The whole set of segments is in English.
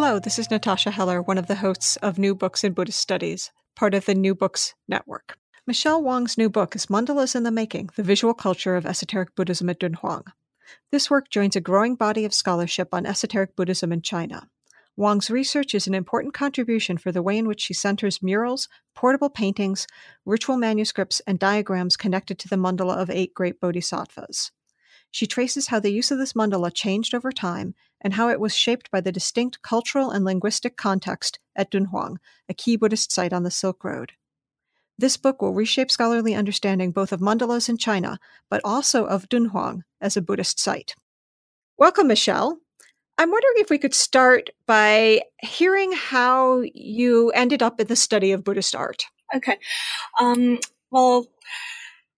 Hello, this is Natasha Heller, one of the hosts of New Books in Buddhist Studies, part of the New Books Network. Michelle Wang's new book is Mandalas in the Making The Visual Culture of Esoteric Buddhism at Dunhuang. This work joins a growing body of scholarship on esoteric Buddhism in China. Wang's research is an important contribution for the way in which she centers murals, portable paintings, ritual manuscripts, and diagrams connected to the mandala of eight great bodhisattvas. She traces how the use of this mandala changed over time and how it was shaped by the distinct cultural and linguistic context at Dunhuang, a key Buddhist site on the Silk Road. This book will reshape scholarly understanding both of mandalas in China, but also of Dunhuang as a Buddhist site. Welcome, Michelle. I'm wondering if we could start by hearing how you ended up in the study of Buddhist art. Okay. Um, well,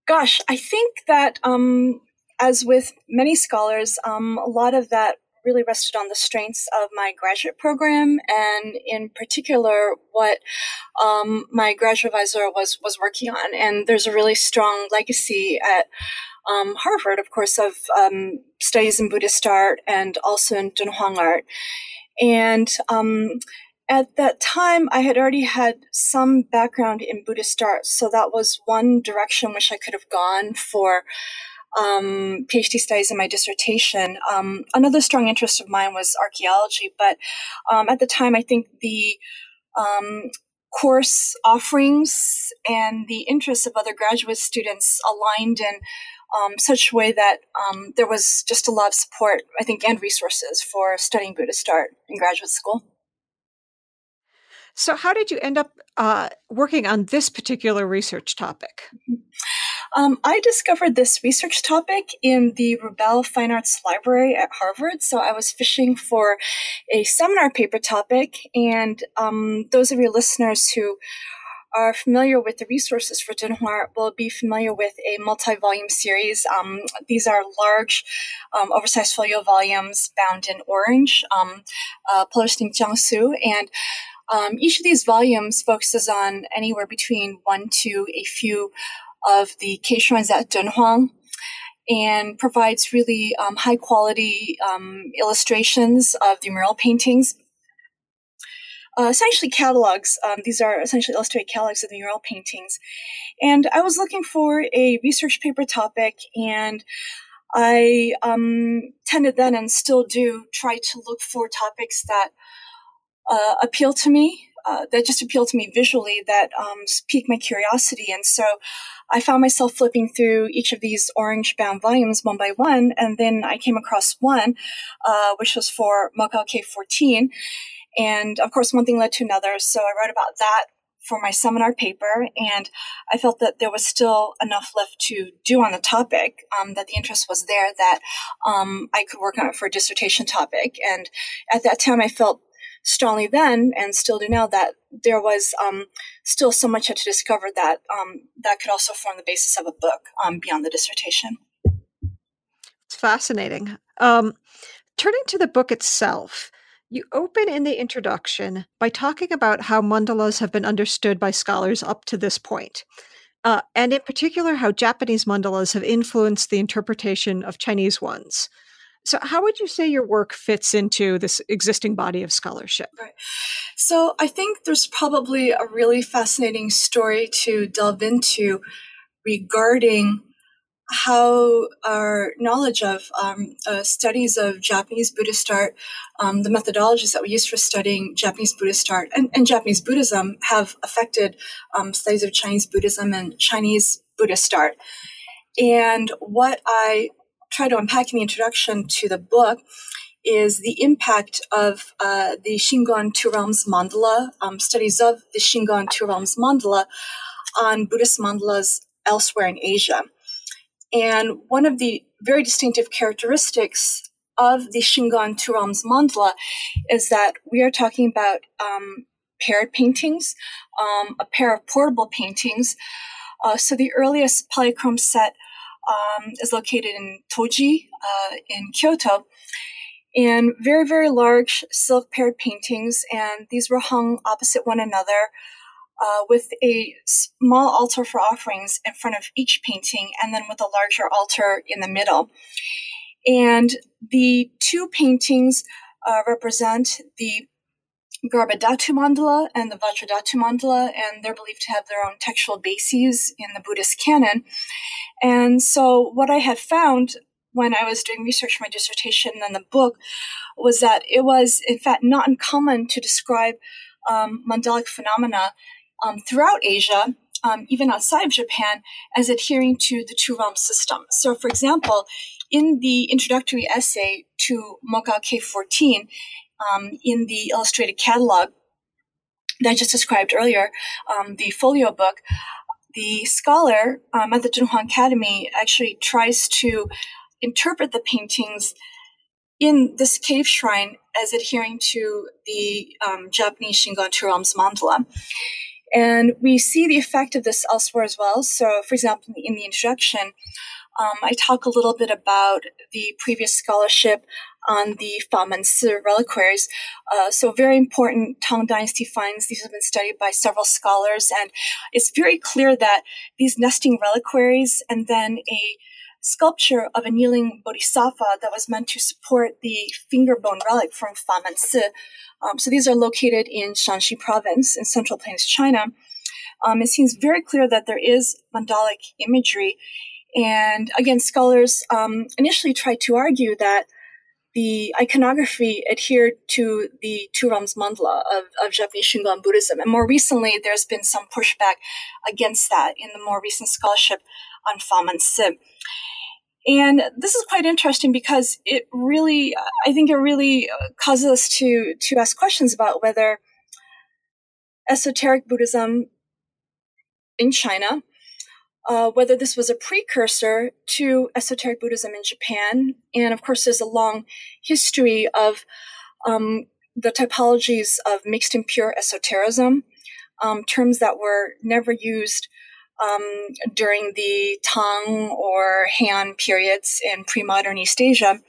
gosh, I think that um, as with many scholars, um, a lot of that really rested on the strengths of my graduate program and in particular what um, my graduate advisor was was working on. And there's a really strong legacy at um, Harvard of course of um, studies in Buddhist art and also in Dunhuang art. And um, at that time I had already had some background in Buddhist art so that was one direction which I could have gone for um, PhD studies in my dissertation. Um, another strong interest of mine was archaeology, but um, at the time, I think the um, course offerings and the interests of other graduate students aligned in um, such a way that um, there was just a lot of support, I think, and resources for studying Buddhist art in graduate school. So, how did you end up uh, working on this particular research topic? Mm-hmm. Um, I discovered this research topic in the Rubel Fine Arts Library at Harvard. So I was fishing for a seminar paper topic, and um, those of your listeners who are familiar with the resources for Dunhuang will be familiar with a multi-volume series. Um, these are large, um, oversized folio volumes bound in orange, um, uh, published in Jiangsu, and um, each of these volumes focuses on anywhere between one to a few of the shrines at Dunhuang and provides really um, high quality um, illustrations of the mural paintings. Uh, essentially catalogs. Um, these are essentially illustrated catalogs of the mural paintings. And I was looking for a research paper topic, and I um, tended then and still do try to look for topics that uh, appeal to me uh, that just appealed to me visually that um, piqued my curiosity. And so I found myself flipping through each of these orange bound volumes one by one. And then I came across one, uh, which was for Mogao Cave 14. And of course, one thing led to another. So I wrote about that for my seminar paper, and I felt that there was still enough left to do on the topic, um, that the interest was there, that um, I could work on it for a dissertation topic. And at that time, I felt strongly then and still do now that there was um, still so much to discover that um, that could also form the basis of a book um, beyond the dissertation. It's fascinating. Um, turning to the book itself, you open in the introduction by talking about how mandalas have been understood by scholars up to this point. Uh, and in particular, how Japanese mandalas have influenced the interpretation of Chinese ones. So, how would you say your work fits into this existing body of scholarship? Right. So, I think there's probably a really fascinating story to delve into regarding how our knowledge of um, uh, studies of Japanese Buddhist art, um, the methodologies that we use for studying Japanese Buddhist art and, and Japanese Buddhism have affected um, studies of Chinese Buddhism and Chinese Buddhist art. And what I try to unpack in the introduction to the book is the impact of uh, the Shingon Two Realms mandala, um, studies of the Shingon Two Realms mandala on Buddhist mandalas elsewhere in Asia. And one of the very distinctive characteristics of the Shingon Two Realms mandala is that we are talking about um, paired paintings, um, a pair of portable paintings. Uh, so the earliest polychrome set um, is located in Toji uh, in Kyoto. And very, very large silk paired paintings, and these were hung opposite one another uh, with a small altar for offerings in front of each painting, and then with a larger altar in the middle. And the two paintings uh, represent the Garbhadhatu mandala and the Vajradhatu mandala, and they're believed to have their own textual bases in the Buddhist canon. And so, what I had found when I was doing research for my dissertation and the book was that it was, in fact, not uncommon to describe um, mandalic phenomena um, throughout Asia, um, even outside of Japan, as adhering to the two realm system. So, for example, in the introductory essay to Mogao Cave 14, um, in the illustrated catalog that I just described earlier, um, the folio book, the scholar um, at the Dunhuang Academy actually tries to interpret the paintings in this cave shrine as adhering to the um, Japanese Shingon Two Realms mandala. And we see the effect of this elsewhere as well. So, for example, in the introduction, um, I talk a little bit about the previous scholarship on the Famen reliquaries. Uh, so, very important Tang Dynasty finds. These have been studied by several scholars, and it's very clear that these nesting reliquaries and then a sculpture of a kneeling bodhisattva that was meant to support the finger bone relic from Famen um, so these are located in Shaanxi province in central plains China. Um, it seems very clear that there is mandalic imagery. And again, scholars um, initially tried to argue that the iconography adhered to the Two Realms mandala of, of Japanese Shingon Buddhism. And more recently, there's been some pushback against that in the more recent scholarship on Famen Si. And this is quite interesting because it really, I think it really uh, causes us to, to ask questions about whether esoteric Buddhism in China, uh, whether this was a precursor to esoteric Buddhism in Japan. And of course, there's a long history of um, the typologies of mixed and pure esotericism, um, terms that were never used um, during the Tang or Han periods in pre-modern East Asia,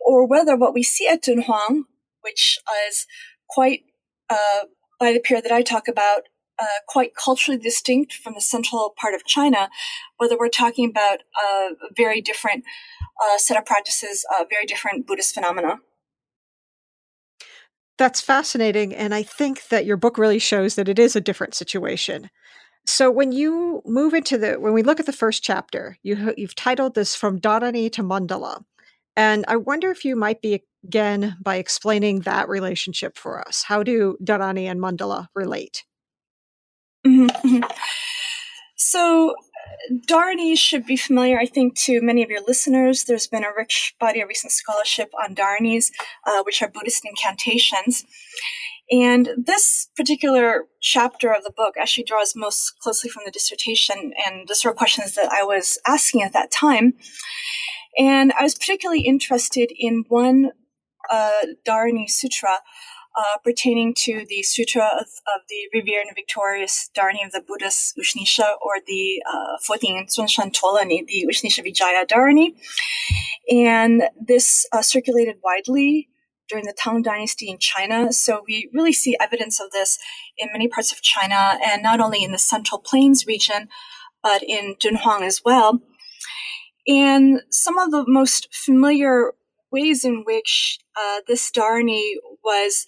or whether what we see at Dunhuang, which is quite uh, by the period that I talk about, uh, quite culturally distinct from the central part of China, whether we're talking about a very different uh, set of practices, a very different Buddhist phenomena. That's fascinating. And I think that your book really shows that it is a different situation. So when you move into the when we look at the first chapter, you you've titled this from Dharani to Mandala. And I wonder if you might begin by explaining that relationship for us. How do Dharani and Mandala relate? Mm-hmm. So, Dharani should be familiar, I think, to many of your listeners. There's been a rich body of recent scholarship on Dharanis, uh, which are Buddhist incantations. And this particular chapter of the book actually draws most closely from the dissertation and the sort of questions that I was asking at that time. And I was particularly interested in one uh, Dharani Sutra uh, pertaining to the Sutra of, of, the revered and victorious Dharani of the Buddhist Ushnisha, or the uh, Foding Zunsheng Tuoluoni, the Ushnisha Vijaya Dharani. And this uh, circulated widely during the Tang Dynasty in China. So we really see evidence of this in many parts of China, and not only in the Central Plains region, but in Dunhuang as well. And some of the most familiar ways in which uh, this Dharani was,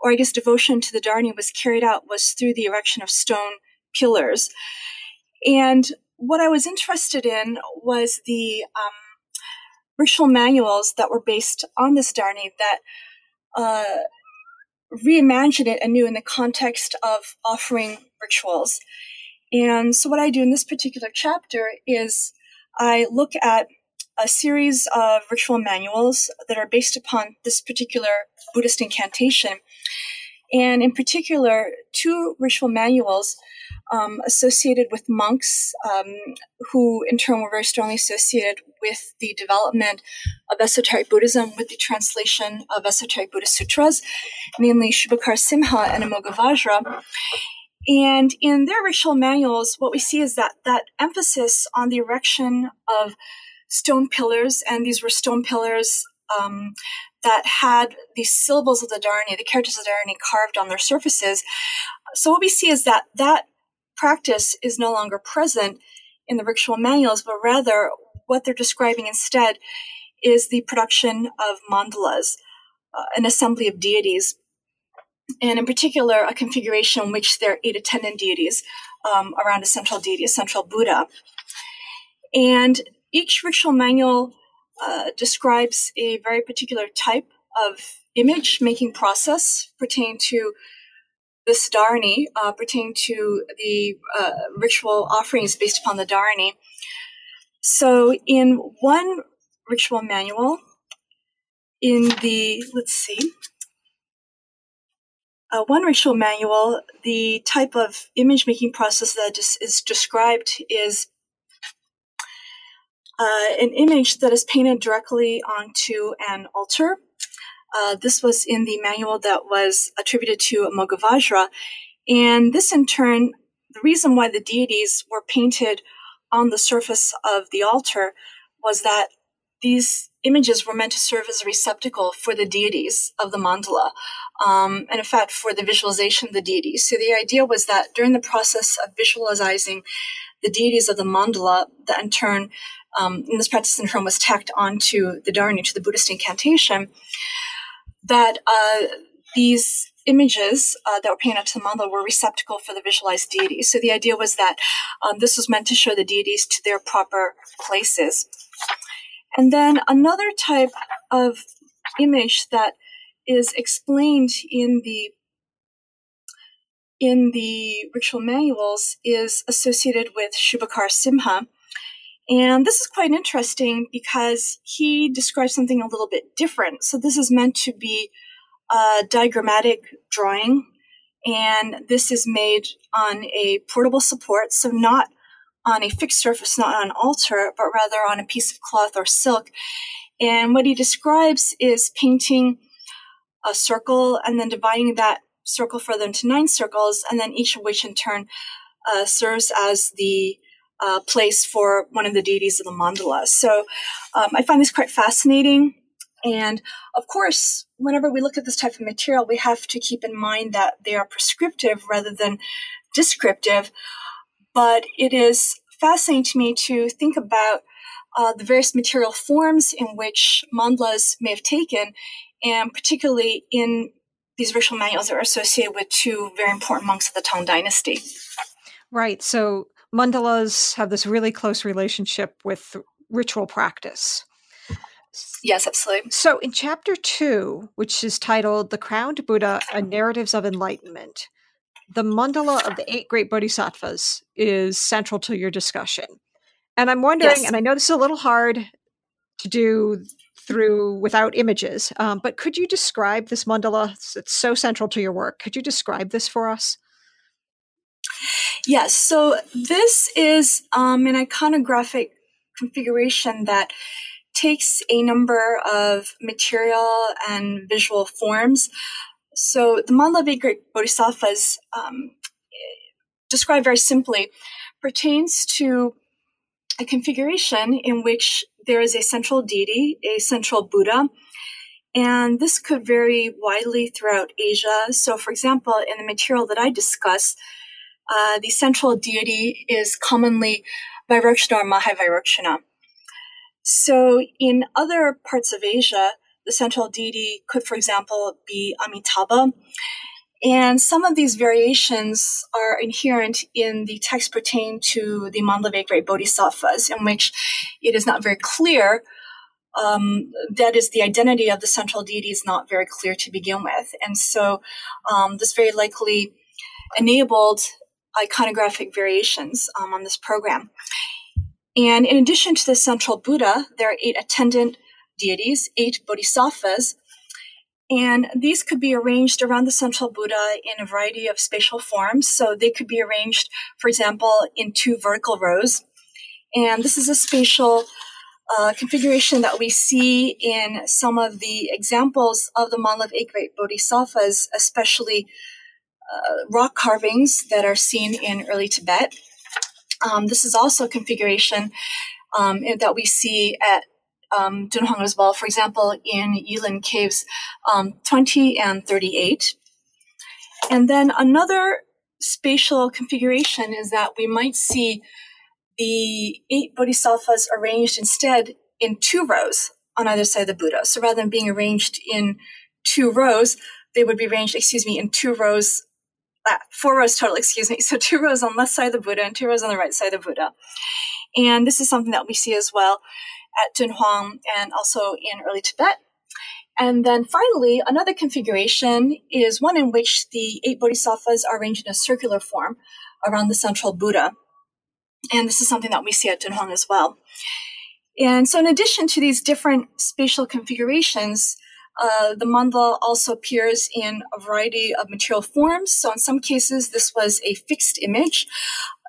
or I guess devotion to the Dharani was carried out, was through the erection of stone pillars. And what I was interested in was the um, ritual manuals that were based on this Dharani that uh, reimagine it anew in the context of offering rituals. And so, what I do in this particular chapter is I look at a series of ritual manuals that are based upon this particular Buddhist incantation. And in particular, two ritual manuals um, associated with monks um, who, in turn, were very strongly associated with the development of esoteric Buddhism with the translation of esoteric Buddhist sutras, namely Shubhakar Simha and Amoghavajra. And in their ritual manuals, what we see is that that emphasis on the erection of stone pillars, and these were stone pillars um, that had the syllables of the Dharani, the characters of the Dharani carved on their surfaces. So what we see is that that practice is no longer present in the ritual manuals, but rather what they're describing instead is the production of mandalas, uh, an assembly of deities, and in particular, a configuration in which there are eight attendant deities um, around a central deity, a central Buddha. And each ritual manual uh, describes a very particular type of image making process pertaining to this dharani, uh, pertaining to the uh, ritual offerings based upon the dharani. So, in one ritual manual, in the, let's see, uh, one ritual manual, the type of image making process that is described is uh, an image that is painted directly onto an altar. Uh, this was in the manual that was attributed to Amoghavajra. And this, in turn, the reason why the deities were painted on the surface of the altar was that these images were meant to serve as a receptacle for the deities of the mandala, um, and in fact, for the visualization of the deities. So the idea was that during the process of visualizing the deities of the mandala, that in turn um, and this practice syndrome was tacked onto the Dharani, to the Buddhist incantation, that uh, these images uh, that were painted to the mandala were receptacle for the visualized deities. So the idea was that um, this was meant to show the deities to their proper places. And then another type of image that is explained in the in the ritual manuals is associated with Shubhakar Simha, and this is quite interesting because he describes something a little bit different. So this is meant to be a diagrammatic drawing, and this is made on a portable support, so not on a fixed surface, not on an altar, but rather on a piece of cloth or silk. And what he describes is painting a circle and then dividing that circle further into nine circles, and then each of which in turn uh, serves as the uh, place for one of the deities of the mandala. So um, I find this quite fascinating. And of course, whenever we look at this type of material, we have to keep in mind that they are prescriptive rather than descriptive. But it is fascinating to me to think about uh, the various material forms in which mandalas may have taken, and particularly in these ritual manuals that are associated with two very important monks of the Tang Dynasty. Right. So mandalas have this really close relationship with ritual practice. Yes, absolutely. So, in chapter two, which is titled The Crowned Buddha and Narratives of Enlightenment, the mandala of the eight great bodhisattvas is central to your discussion. And I'm wondering, yes. and I know this is a little hard to do through without images, um, but could you describe this mandala? It's so central to your work. Could you describe this for us? Yes, so this is um, an iconographic configuration that takes a number of material and visual forms. So the mandala of eight great bodhisattvas, um, described very simply, pertains to a configuration in which there is a central deity, a central Buddha, and this could vary widely throughout Asia. So, for example, in the material that I discuss, uh, the central deity is commonly Vairocana or Mahavairochana. So, in other parts of Asia, the central deity could, for example, be Amitabha. And some of these variations are inherent in the text pertaining to the Mandala Great Bodhisattvas, in which it is not very clear um, that is the identity of the central deity is not very clear to begin with. And so um, this very likely enabled iconographic variations um, on this program. And in addition to the central Buddha, there are eight attendant deities, eight bodhisattvas, and these could be arranged around the central Buddha in a variety of spatial forms. So they could be arranged, for example, in two vertical rows. And this is a spatial uh, configuration that we see in some of the examples of the Mandala of Eight Great Bodhisattvas, especially rock carvings that are seen in early Tibet. Um, this is also a configuration um, that we see at um, Dunhuang as well, for example, in Yulin Caves um, 20 and 38. And then another spatial configuration is that we might see the eight bodhisattvas arranged instead in two rows on either side of the Buddha. So rather than being arranged in two rows, they would be arranged, excuse me, in two rows, uh, four rows total, excuse me. So two rows on left side of the Buddha and two rows on the right side of the Buddha. And this is something that we see as well at Dunhuang and also in early Tibet. And then finally, another configuration is one in which the eight bodhisattvas are arranged in a circular form around the central Buddha. And this is something that we see at Dunhuang as well. And so, in addition to these different spatial configurations, uh, the mandala also appears in a variety of material forms. So, in some cases, this was a fixed image.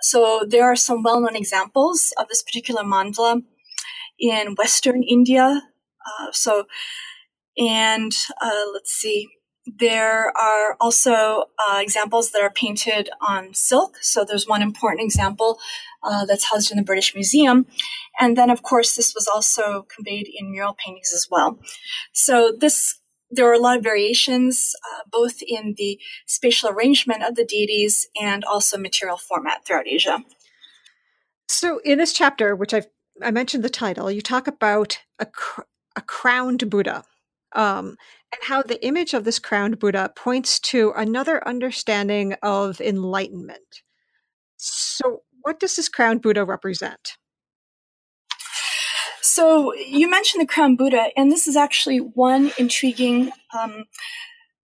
So, there are some well known examples of this particular mandala in Western India. Uh, so, and uh, let's see, there are also uh, examples that are painted on silk. So there's one important example uh, that's housed in the British Museum. And then, of course, this was also conveyed in mural paintings as well. So this there are a lot of variations, uh, both in the spatial arrangement of the deities and also material format throughout Asia. So, in this chapter, which I've I mentioned the title, you talk about a, cr- a crowned Buddha. Um, and how the image of this crowned Buddha points to another understanding of enlightenment. So, what does this crown Buddha represent? So, you mentioned the crown Buddha, and this is actually one intriguing, um,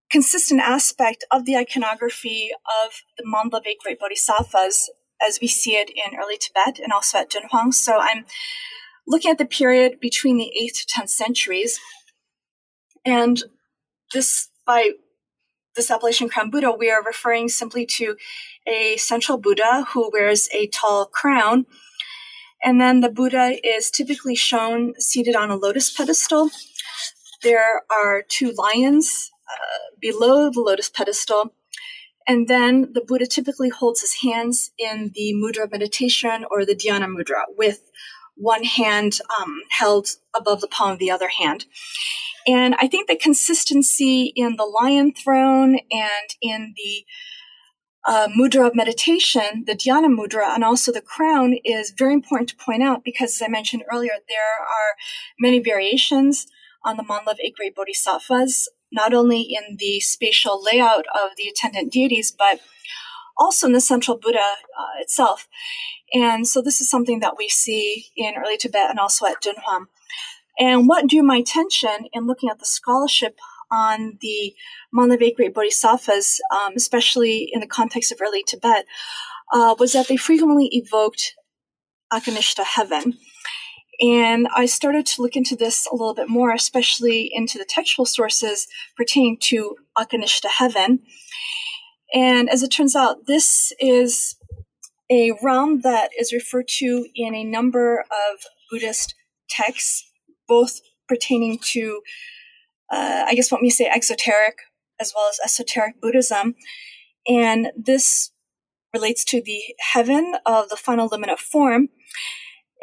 consistent aspect of the iconography of the Mandala Great Bodhisattvas as we see it in early Tibet and also at Dunhuang. So, I'm looking at the period between the 8th to 10th centuries. And this by this appellation crown Buddha, we are referring simply to a central Buddha who wears a tall crown. And then the Buddha is typically shown seated on a lotus pedestal. There are two lions uh, below the lotus pedestal. And then the Buddha typically holds his hands in the mudra meditation or the dhyana mudra with one hand um, held above the palm of the other hand. And I think the consistency in the lion throne and in the uh, mudra of meditation, the dhyana mudra, and also the crown is very important to point out because, as I mentioned earlier, there are many variations on the Mandala of eight great bodhisattvas, not only in the spatial layout of the attendant deities, but also in the central Buddha uh, itself. And so this is something that we see in early Tibet and also at Dunhuang. And what drew my attention in looking at the scholarship on the Mandala Great Bodhisattvas, um, especially in the context of early Tibet, uh, was that they frequently evoked Akanishta heaven. And I started to look into this a little bit more, especially into the textual sources pertaining to Akanishta heaven. And as it turns out, this is a realm that is referred to in a number of Buddhist texts both pertaining to, uh, I guess, what we say exoteric as well as esoteric Buddhism. And this relates to the heaven of the final limit of form.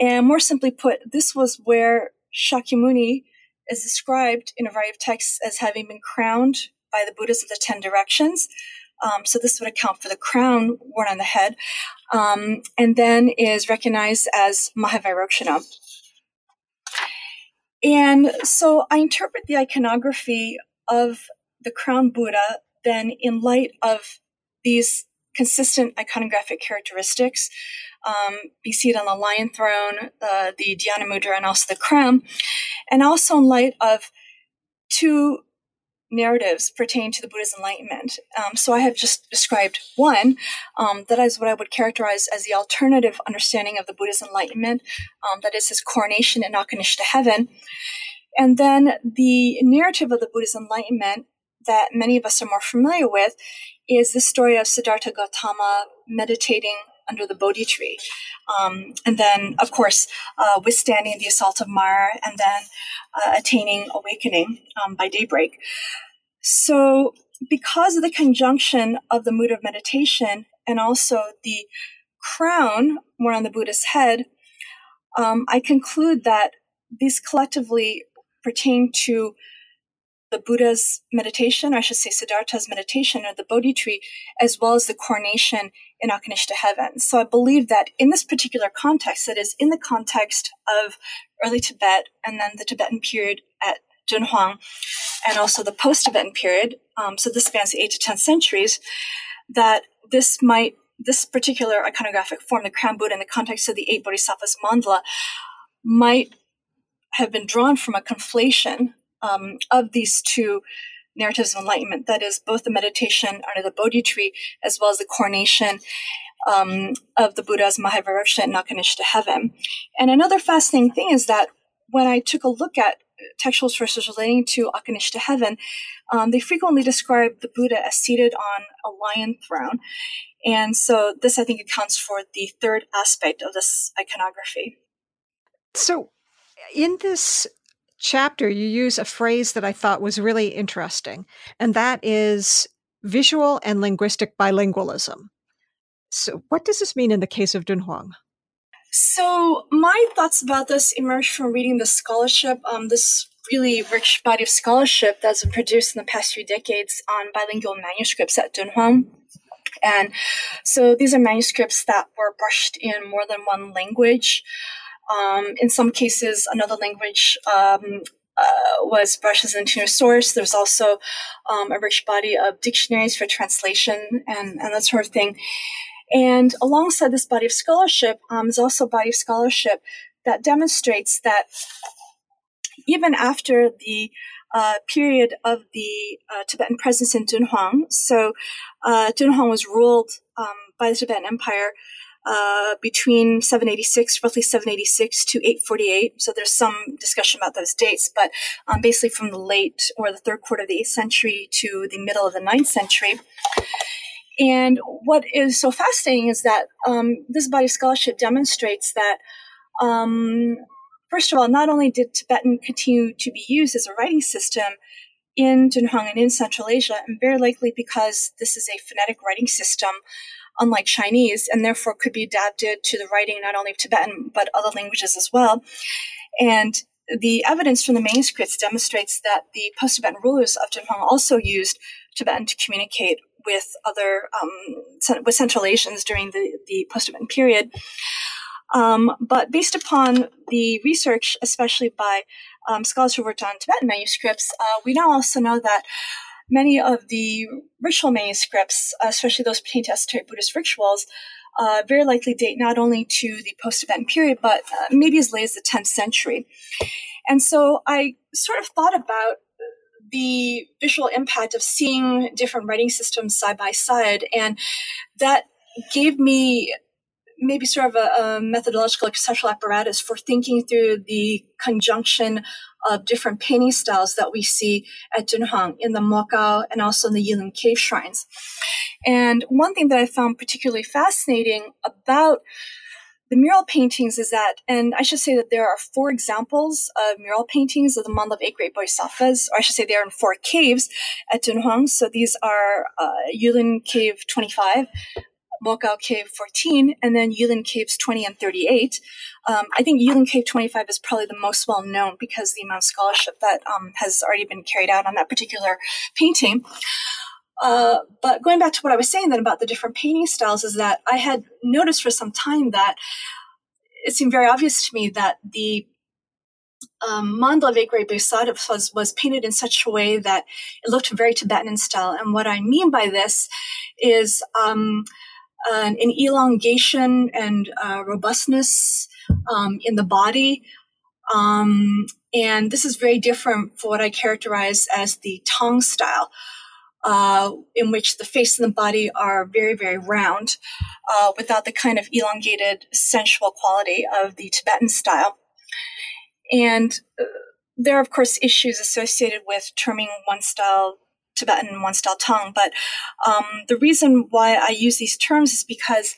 And more simply put, this was where Shakyamuni is described in a variety of texts as having been crowned by the Buddhas of the Ten Directions. Um, so this would account for the crown worn on the head, um, and then is recognized as Mahavairochana. And so I interpret the iconography of the crown Buddha then in light of these consistent iconographic characteristics. Um, see it on the lion throne, uh, the Dhyana Mudra, and also the crown. And also in light of two narratives pertain to the Buddha's enlightenment. Um, so I have just described one, um, that is what I would characterize as the alternative understanding of the Buddha's enlightenment, um, that is his coronation in Akanishta heaven. And then the narrative of the Buddha's enlightenment that many of us are more familiar with is the story of Siddhartha Gautama meditating under the Bodhi tree. Um, and then, of course, uh, withstanding the assault of Mara and then uh, attaining awakening um, by daybreak. So, because of the conjunction of the mudra of meditation and also the crown more on the Buddha's head, um, I conclude that these collectively pertain to the Buddha's meditation, or I should say Siddhartha's meditation, or the Bodhi tree, as well as the coronation in Akanishta heaven. So I believe that in this particular context, that is in the context of early Tibet and then the Tibetan period at Dunhuang, and also the post-Tibetan period, um, so this spans the 8th to 10th centuries, that this might, this particular iconographic form, the crown Buddha in the context of the eight Bodhisattvas mandala, might have been drawn from a conflation um, of these two narratives of enlightenment. That is both the meditation under the Bodhi tree as well as the coronation um, of the Buddha's Mahavairochana and Nakanishta heaven. And another fascinating thing is that when I took a look at textual sources relating to Akanishta heaven, um, they frequently describe the Buddha as seated on a lion throne. And so this, I think, accounts for the third aspect of this iconography. So, in this chapter, you use a phrase that I thought was really interesting, and that is visual and linguistic bilingualism. So, what does this mean in the case of Dunhuang? So, my thoughts about this emerged from reading the scholarship, um, this really rich body of scholarship that's been produced in the past few decades on bilingual manuscripts at Dunhuang. And so these are manuscripts that were brushed in more than one language. Um, in some cases, another language um, uh, was brushed as an internal source. There's also um, a rich body of dictionaries for translation and, and that sort of thing. And alongside this body of scholarship um, is also a body of scholarship that demonstrates that even after the uh, period of the uh, Tibetan presence in Dunhuang, so uh, Dunhuang was ruled um, by the Tibetan Empire uh, between 786, roughly 786 to 848. So there's some discussion about those dates, but um, basically from the late or the third quarter of the 8th century to the middle of the 9th century. And what is so fascinating is that um, this body of scholarship demonstrates that, um, first of all, not only did Tibetan continue to be used as a writing system in Dunhuang and in Central Asia, and very likely because this is a phonetic writing system, unlike Chinese, and therefore could be adapted to the writing not only of Tibetan but other languages as well. And the evidence from the manuscripts demonstrates that the post-Tibetan rulers of Dunhuang also used Tibetan to communicate with other um, with Central Asians during the, the post-Tibetan period. Um, but based upon the research, especially by um, scholars who worked on Tibetan manuscripts, uh, we now also know that many of the ritual manuscripts, especially those pertaining to esoteric Buddhist rituals, uh, very likely date not only to the post-Tibetan period, but uh, maybe as late as the 10th century. And so I sort of thought about the visual impact of seeing different writing systems side by side, and that gave me maybe sort of a, a methodological conceptual apparatus for thinking through the conjunction of different painting styles that we see at Dunhuang in the Mogao and also in the Yulin cave shrines. And one thing that I found particularly fascinating about the mural paintings is that, and I should say that there are four examples of mural paintings of the Mandala of Eight Great Bodhisattvas, or I should say they are in four caves at Dunhuang. So these are uh, Yulin Cave 25, Mogao Cave 14, and then Yulin Caves 20 and 38. Um, I think Yulin Cave 25 is probably the most well known because the amount of scholarship that um, has already been carried out on that particular painting. Uh, but going back to what I was saying then about the different painting styles is that I had noticed for some time that it seemed very obvious to me that the um, mandala Great Bodhisattva was, was painted in such a way that it looked very Tibetan in style. And what I mean by this is um, an, an, elongation and uh, robustness um, in the body. Um, and this is very different for what I characterize as the Tang style uh, in which the face and the body are very, very round, uh, without the kind of elongated, sensual quality of the Tibetan style. And uh, there are, of course, issues associated with terming one style Tibetan one style Tang. But um, the reason why I use these terms is because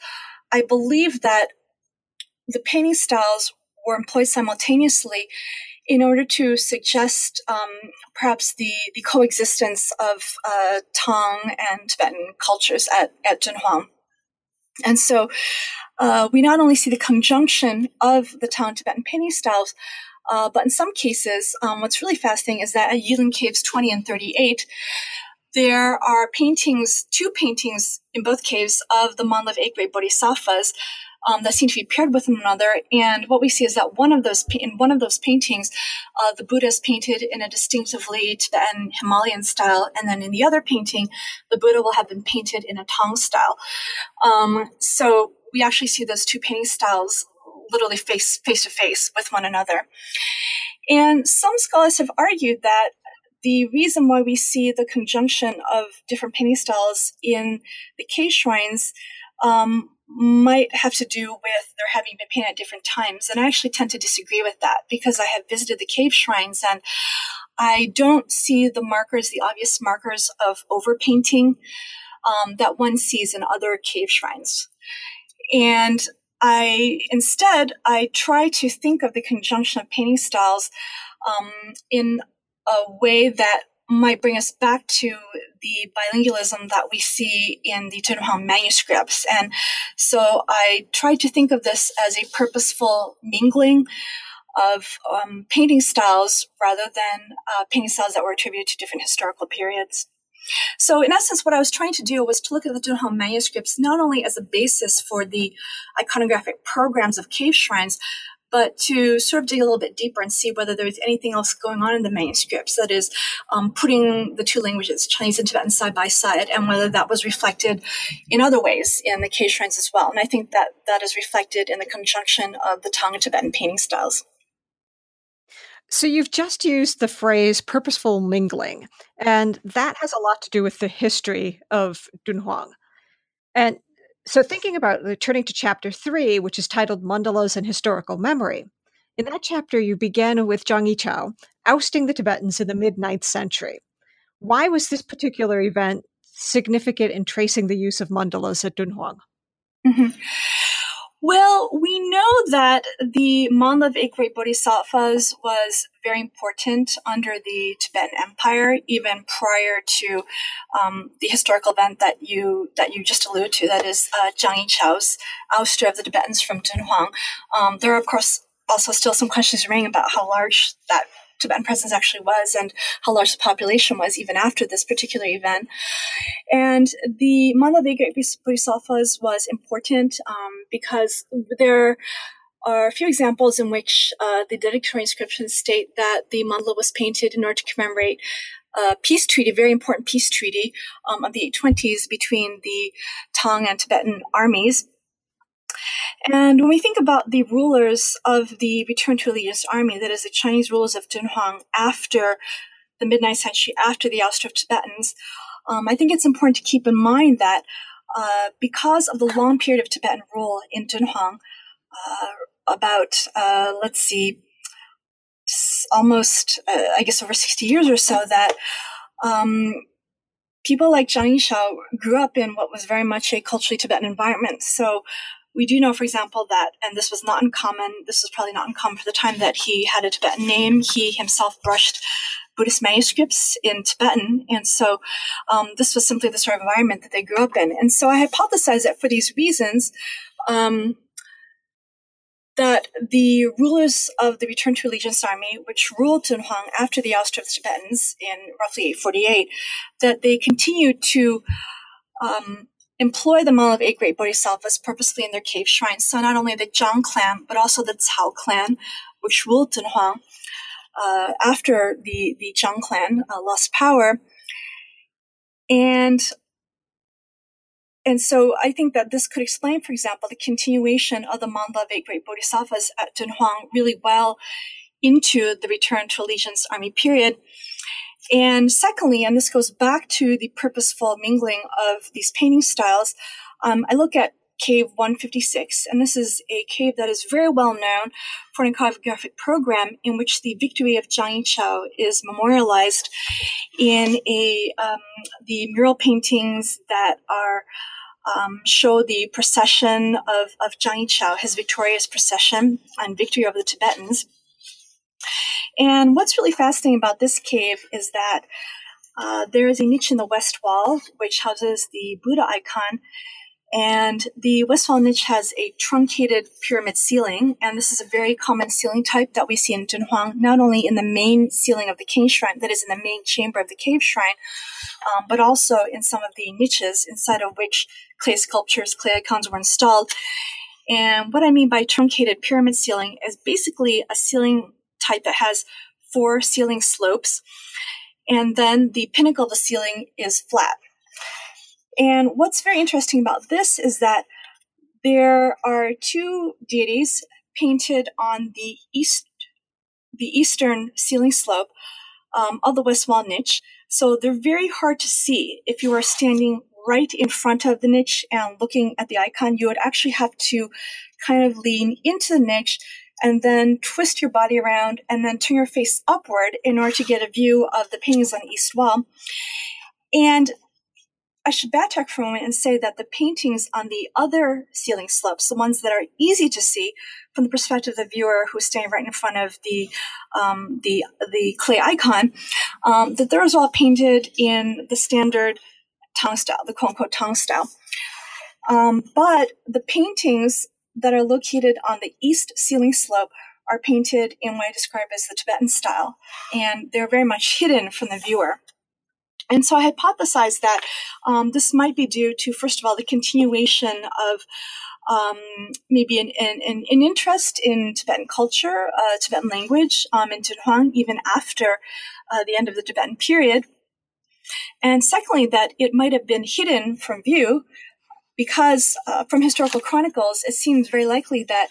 I believe that the painting styles were employed simultaneously in order to suggest um, perhaps the, the coexistence of uh, Tang and Tibetan cultures at, at Dunhuang. And so uh, we not only see the conjunction of the Tang Tibetan painting styles, uh, but in some cases, um, what's really fascinating is that at Yulin Caves 20 and 38, there are paintings, two paintings in both caves of the Eight Great Bodhisattvas um, that seem to be paired with one another. And what we see is that one of those in one of those paintings, uh, the Buddha is painted in a distinctively Tibetan Himalayan style, and then in the other painting, the Buddha will have been painted in a Tang style. Um, so we actually see those two painting styles literally face face to face with one another. And some scholars have argued that the reason why we see the conjunction of different painting styles in the cave shrines um, might have to do with their having been painted at different times. And I actually tend to disagree with that because I have visited the cave shrines and I don't see the markers, the obvious markers of overpainting um, that one sees in other cave shrines. And I instead I try to think of the conjunction of painting styles um, in a way that might bring us back to the bilingualism that we see in the Dunhuang manuscripts. And so I tried to think of this as a purposeful mingling of um, painting styles rather than uh, painting styles that were attributed to different historical periods. So, in essence, what I was trying to do was to look at the Dunhuang manuscripts not only as a basis for the iconographic programs of cave shrines, but to sort of dig a little bit deeper and see whether there was anything else going on in the manuscripts that is um, putting the two languages, Chinese and Tibetan, side by side, and whether that was reflected in other ways in the cave shrines as well. And I think that that is reflected in the conjunction of the Tang and Tibetan painting styles. So you've just used the phrase purposeful mingling, and that has a lot to do with the history of Dunhuang. And so, thinking about turning to chapter three, which is titled Mandalas and Historical Memory, in that chapter you began with Zhang Yichao ousting the Tibetans in the mid 9th century. Why was this particular event significant in tracing the use of mandalas at Dunhuang? Mm-hmm. Well, we know that the eight great bodhisattvas was very important under the Tibetan Empire, even prior to um, the historical event that you that you just alluded to, that is uh, Zhang Yichao's ouster of the Tibetans from Dunhuang. Um, there are, of course, also still some questions remaining about how large that Tibetan presence actually was and how large the population was even after this particular event. And the Mandala Bodhisattvas was important um, because there are a few examples in which uh, the dedicatory inscriptions state that the mandala was painted in order to commemorate a peace treaty, a very important peace treaty um, of the 820s between the Tang and Tibetan armies. And when we think about the rulers of the Return to Allegiance Army, that is the Chinese rulers of Dunhuang after the mid 9th century, after the ouster of Tibetans, um, I think it's important to keep in mind that uh, because of the long period of Tibetan rule in Dunhuang, uh, about, uh, let's see, almost, uh, I guess, over 60 years or so, that um, people like Zhang Yichao grew up in what was very much a culturally Tibetan environment. So we do know, for example, that, and this was not uncommon, this was probably not uncommon for the time that he had a Tibetan name. He himself brushed Buddhist manuscripts in Tibetan. And so um, this was simply the sort of environment that they grew up in. And so I hypothesize that for these reasons, um, that the rulers of the Return to Allegiance Army, which ruled Dunhuang after the ouster of the Tibetans in roughly 848, that they continued to um, employ the model of eight great bodhisattvas purposely in their cave shrines. So not only the Zhang clan, but also the Cao clan, which ruled Dunhuang uh, after the, the Zhang clan uh, lost power. And and so I think that this could explain, for example, the continuation of the mandala of eight great bodhisattvas at Dunhuang really well into the return to allegiance army period. And secondly, and this goes back to the purposeful mingling of these painting styles, um, I look at cave 156, and this is a cave that is very well known for an iconographic program in which the victory of Zhang Yichao is memorialized in a um, the mural paintings that are um, show the procession of, of Zhang Yichao, his victorious procession and victory over the Tibetans. And what's really fascinating about this cave is that uh, there is a niche in the west wall which houses the Buddha icon. And the west wall niche has a truncated pyramid ceiling, and this is a very common ceiling type that we see in Dunhuang, not only in the main ceiling of the cave shrine, that is in the main chamber of the cave shrine, um, but also in some of the niches inside of which clay sculptures, clay icons were installed. And what I mean by truncated pyramid ceiling is basically a ceiling type that has four ceiling slopes, and then the pinnacle of the ceiling is flat. And what's very interesting about this is that there are two deities painted on the east, the eastern ceiling slope um, of the west wall niche. So they're very hard to see if you are standing right in front of the niche and looking at the icon, you would actually have to kind of lean into the niche and then twist your body around and then turn your face upward in order to get a view of the paintings on the east wall. And I should backtrack for a moment and say that the paintings on the other ceiling slopes, the ones that are easy to see from the perspective of the viewer who's standing right in front of the um, the the clay icon, um, that those are all painted in the standard Tang style, the quote unquote Tang style. Um, but the paintings that are located on the east ceiling slope are painted in what I describe as the Tibetan style, and they're very much hidden from the viewer. And so I hypothesized that um, this might be due to, first of all, the continuation of um, maybe an, an, an, interest in Tibetan culture, uh, Tibetan language um, in Dunhuang, even after uh, the end of the Tibetan period. And secondly, that it might have been hidden from view because uh, from historical chronicles, it seems very likely that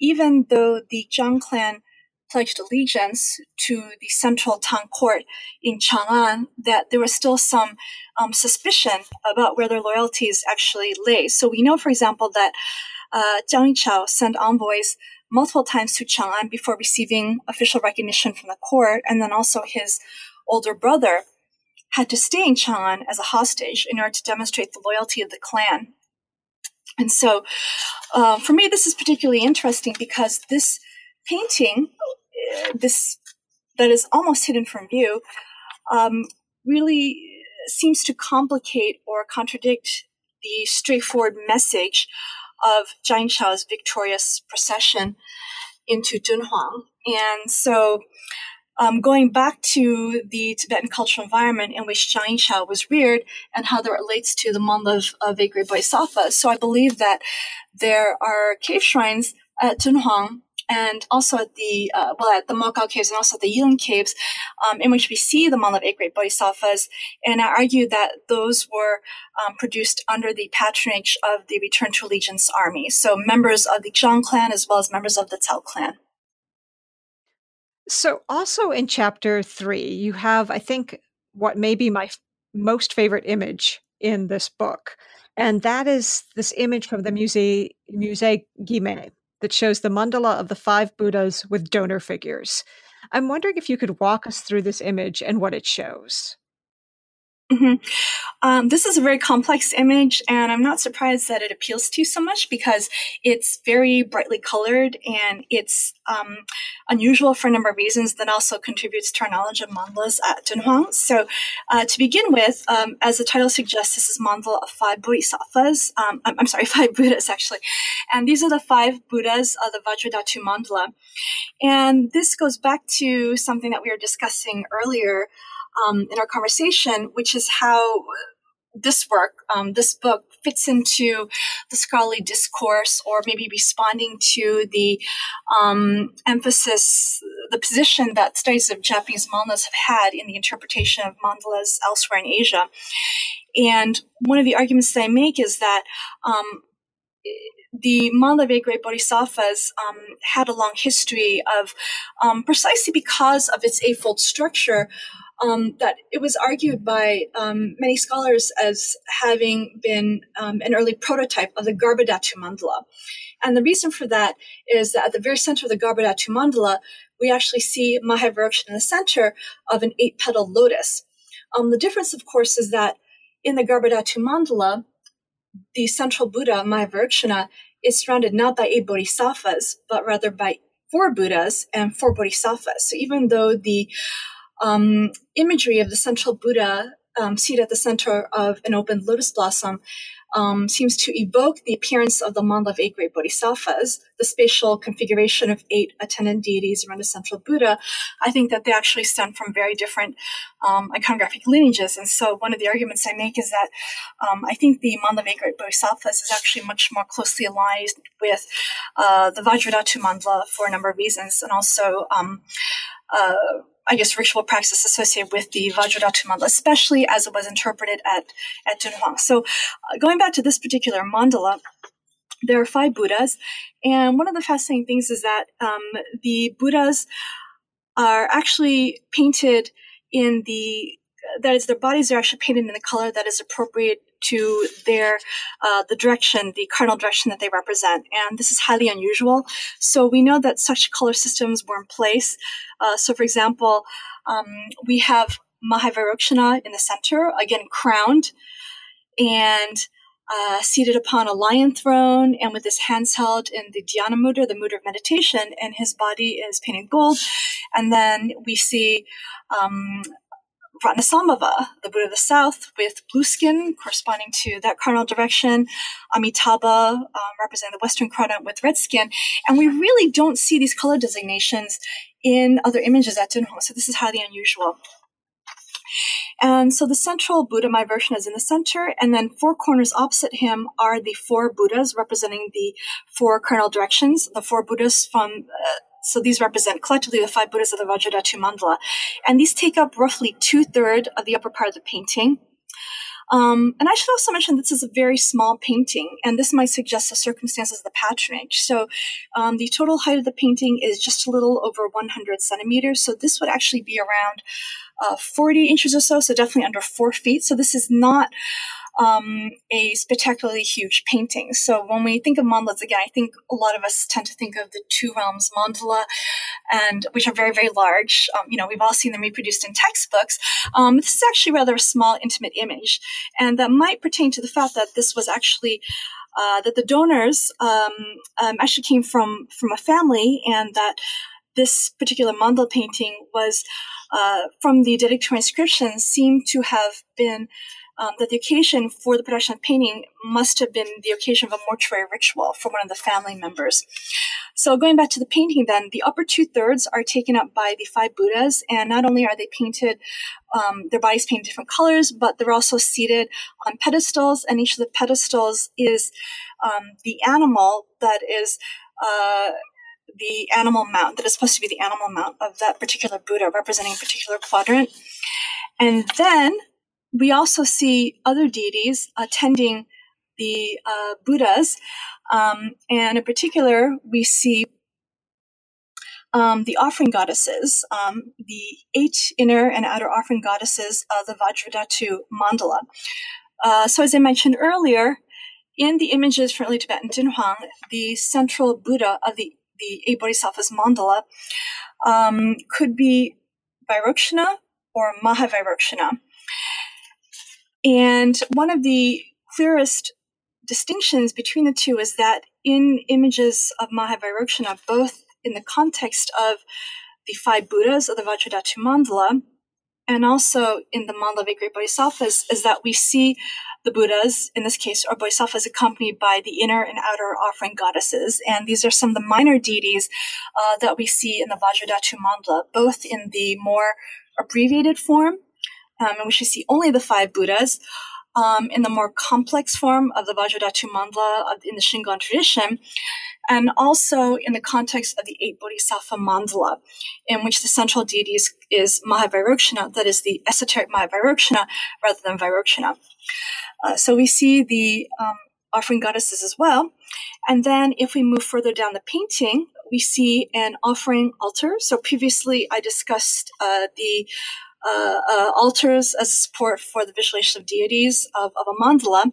even though the Zhang clan pledged allegiance to the central Tang court in Chang'an, that there was still some um, suspicion about where their loyalties actually lay. So we know, for example, that uh, Zhang Yichao sent envoys multiple times to Chang'an before receiving official recognition from the court, and then also his older brother had to stay in Chang'an as a hostage in order to demonstrate the loyalty of the clan. And so, uh, for me, this is particularly interesting because this painting, this that is almost hidden from view, um, really seems to complicate or contradict the straightforward message of Zhang Yichao's victorious procession into Dunhuang. And so um, going back to the Tibetan cultural environment in which Zhang Yichao was reared and how that relates to the Monla of, of Vigre Bodhisattva. So I believe that there are cave shrines at Dunhuang and also at the uh, well at the Mogao caves and also at the Yulin caves, um, in which we see the Monla of eight great bodhisattvas. And I argue that those were um, produced under the patronage of the Return to Allegiance Army, so members of the Zhang clan as well as members of the Cao clan. So, also in chapter three, you have, I think, what may be my f- most favorite image in this book. And that is this image from the Musée, Musée Guimet that shows the mandala of the five Buddhas with donor figures. I'm wondering if you could walk us through this image and what it shows. Mm-hmm. Um, this is a very complex image, and I'm not surprised that it appeals to you so much because it's very brightly colored and it's um, unusual for a number of reasons that also contributes to our knowledge of mandalas at Dunhuang. So, uh, to begin with, um, as the title suggests, this is mandala of five bodhisattvas. Um, I'm, I'm, sorry, five Buddhas actually, and these are the five Buddhas of the Vajradhatu mandala. And this goes back to something that we were discussing earlier um, in our conversation, which is how this work, um, this book, fits into the scholarly discourse, or maybe responding to the um, emphasis, the position that studies of Japanese mandalas have had in the interpretation of mandalas elsewhere in Asia. And one of the arguments that I make is that um, the mandala great bodhisattvas um, had a long history of, um, precisely because of its eightfold structure, um, that it was argued by um, many scholars as having been um, an early prototype of the Garbhadhatu mandala. And the reason for that is that at the very center of the Garbhadhatu mandala, we actually see Mahavairochana in the center of an eight petaled lotus. Um, the difference, of course, is that in the Garbhadhatu mandala, the central Buddha, Mahavairochana, is surrounded not by eight bodhisattvas, but rather by four Buddhas and four bodhisattvas. So even though the um, imagery of the central Buddha um, seated at the center of an open lotus blossom um, seems to evoke the appearance of the mandala of eight great bodhisattvas, the spatial configuration of eight attendant deities around the central Buddha. I think that they actually stem from very different um, iconographic lineages. And so one of the arguments I make is that um, I think the mandala of eight great bodhisattvas is actually much more closely aligned with uh, the Vajradhatu mandala for a number of reasons, and also um, uh, I guess, ritual practice associated with the Vajradhatu mandala, especially as it was interpreted at, at Dunhuang. So, uh, going back to this particular mandala, there are five Buddhas. And one of the fascinating things is that um, the Buddhas are actually painted in the that is their bodies are actually painted in the color that is appropriate to their uh, the direction the cardinal direction that they represent. And this is highly unusual. So we know that such color systems were in place. Uh, so for example um, we have mahavairochana in the center again crowned and uh, seated upon a lion throne and with his hands held in the dhyana mudra, the mudra of meditation, and his body is painted gold. And then we see um, Ratnasambhava, the Buddha of the South, with blue skin corresponding to that cardinal direction, Amitabha um, representing the Western quadrant with red skin. And we really don't see these color designations in other images at Dunhuang, so this is highly unusual. And so the central Buddha, Mahavairochana, is in the center, and then four corners opposite him are the four Buddhas representing the four cardinal directions, the four Buddhas from uh, so these represent collectively the five Buddhas of the Vajradhatu mandala. And these take up roughly two thirds of the upper part of the painting. Um, and I should also mention this is a very small painting, and this might suggest the circumstances of the patronage. So um, the total height of the painting is just a little over 100 centimeters. So this would actually be around uh, 40 inches or so, so definitely under four feet. So this is not um, a spectacularly huge painting. So when we think of mandalas, again, I think a lot of us tend to think of the two realms mandala, and which are very, very large. Um, you know, we've all seen them reproduced in textbooks. Um, this is actually rather a small, intimate image, and that might pertain to the fact that this was actually uh, that the donors um, um actually came from from a family, and that this particular mandala painting was uh, from the dedicatory inscription seemed to have been um, that the occasion for the production of painting must have been the occasion of a mortuary ritual for one of the family members. So going back to the painting then, the upper two thirds are taken up by the five Buddhas, and not only are they painted, um, their bodies painted different colors, but they're also seated on pedestals, and each of the pedestals is um, the animal that is uh, the animal mount that is supposed to be the animal mount of that particular Buddha representing a particular quadrant. And then we also see other deities attending the uh, Buddhas. Um, and in particular, we see um, the offering goddesses, um, the eight inner and outer offering goddesses of the Vajradhatu mandala. Uh, so, as I mentioned earlier, in the images from early Tibetan Dunhuang, the central Buddha of the, the eight bodhisattvas mandala um, could be Vairocana or Mahavairochana. And one of the clearest distinctions between the two is that in images of Mahavairochana, both in the context of the five Buddhas of the Vajradhatu Mandala, and also in the mandala of great bodhisattvas, is that we see the Buddhas, in this case, or bodhisattvas, accompanied by the inner and outer offering goddesses. And these are some of the minor deities uh, that we see in the Vajradhatu Mandala, both in the more abbreviated form, um, which we see only the five Buddhas, um, in the more complex form of the Vajradhatu Mandala in the Shingon tradition, and also in the context of the eight Bodhisattva Mandala, in which the central deity is, is Mahavairochana, that is the esoteric Mahavairochana rather than Vairochana. Uh, so we see the um, offering goddesses as well. And then if we move further down the painting, we see an offering altar. So previously I discussed uh, the uh, uh, altars as support for the visualization of deities of, of, a mandala.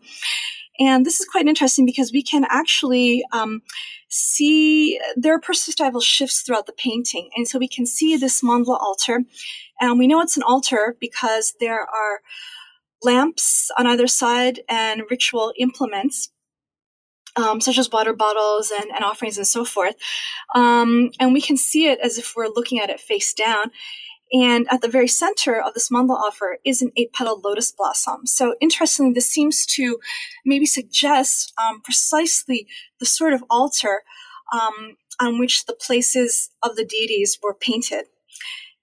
And this is quite interesting because we can actually um, see there are perspectival shifts throughout the painting. And so we can see this mandala altar. And we know it's an altar because there are lamps on either side and ritual implements. Um, such as water bottles and, and, offerings and so forth. Um, and we can see it as if we're looking at it face down. And at the very center of this mandala offer is an eight petaled lotus blossom. So interestingly, this seems to maybe suggest um, precisely the sort of altar um, on which the places of the deities were painted.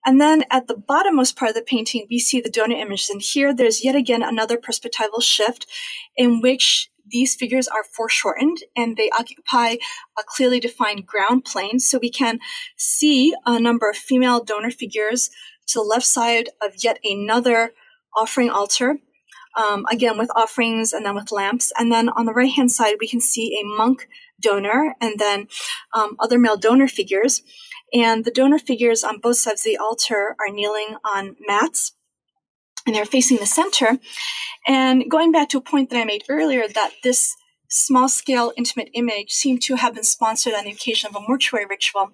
And then at the bottommost part of the painting, we see the donor images. And here there's yet again another perspectival shift in which these figures are foreshortened and they occupy a clearly defined ground plane. So we can see a number of female donor figures to the left side of yet another offering altar. Um, again, with offerings and then with lamps. And then on the right hand side, we can see a monk donor and then um, other male donor figures. And the donor figures on both sides of the altar are kneeling on mats and they're facing the center. And going back to a point that I made earlier, that this small scale intimate image seemed to have been sponsored on the occasion of a mortuary ritual.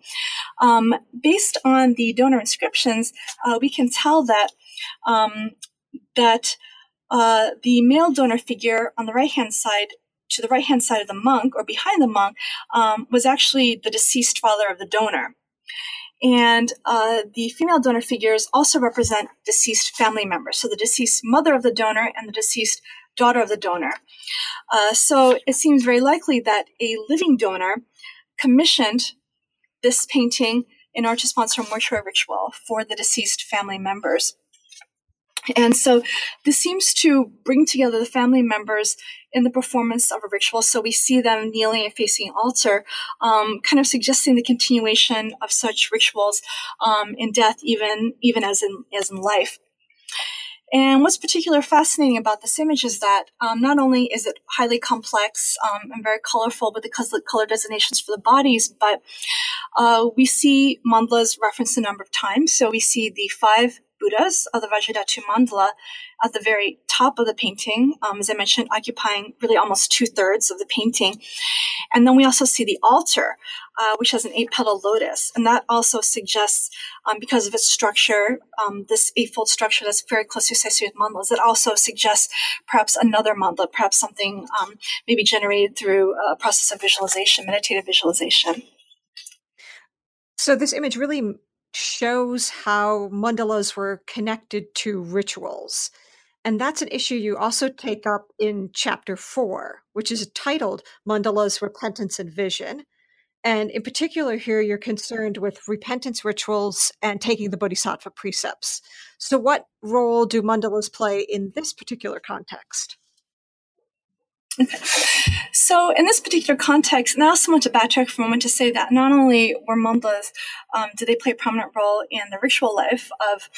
Um, based on the donor inscriptions, uh, we can tell that um, that uh, the male donor figure on the right hand side to the right hand side of the monk or behind the monk um, was actually the deceased father of the donor. And uh, the female donor figures also represent deceased family members. So the deceased mother of the donor and the deceased daughter of the donor. Uh, so it seems very likely that a living donor commissioned this painting in order to sponsor a mortuary ritual for the deceased family members. And so this seems to bring together the family members in the performance of a ritual. So we see them kneeling and facing altar, um, kind of suggesting the continuation of such rituals um, in death, even even as in as in life. And what's particularly fascinating about this image is that um, not only is it highly complex um, and very colorful with the color designations for the bodies, but uh, we see mandalas referenced a number of times. So we see the five Buddhas of the Vajradhatu Mandala at the very top of the painting, um, as I mentioned, occupying really almost two thirds of the painting. And then we also see the altar, uh, which has an eight petal lotus. And that also suggests, um, because of its structure, um, this eightfold structure that's very closely associated with mandalas, it also suggests perhaps another mandala, perhaps something um, maybe generated through a process of visualization, meditative visualization. So this image really shows how mandalas were connected to rituals. And that's an issue you also mm-hmm. take up in chapter four, which is titled Mandalas, Repentance, and Vision. And in particular, here you're concerned with repentance rituals and taking the bodhisattva precepts. So, what role do mandalas play in this particular context? So, in this particular context, and I also want to backtrack for a moment to say that not only were mandalas, um, did they play a prominent role in the ritual life of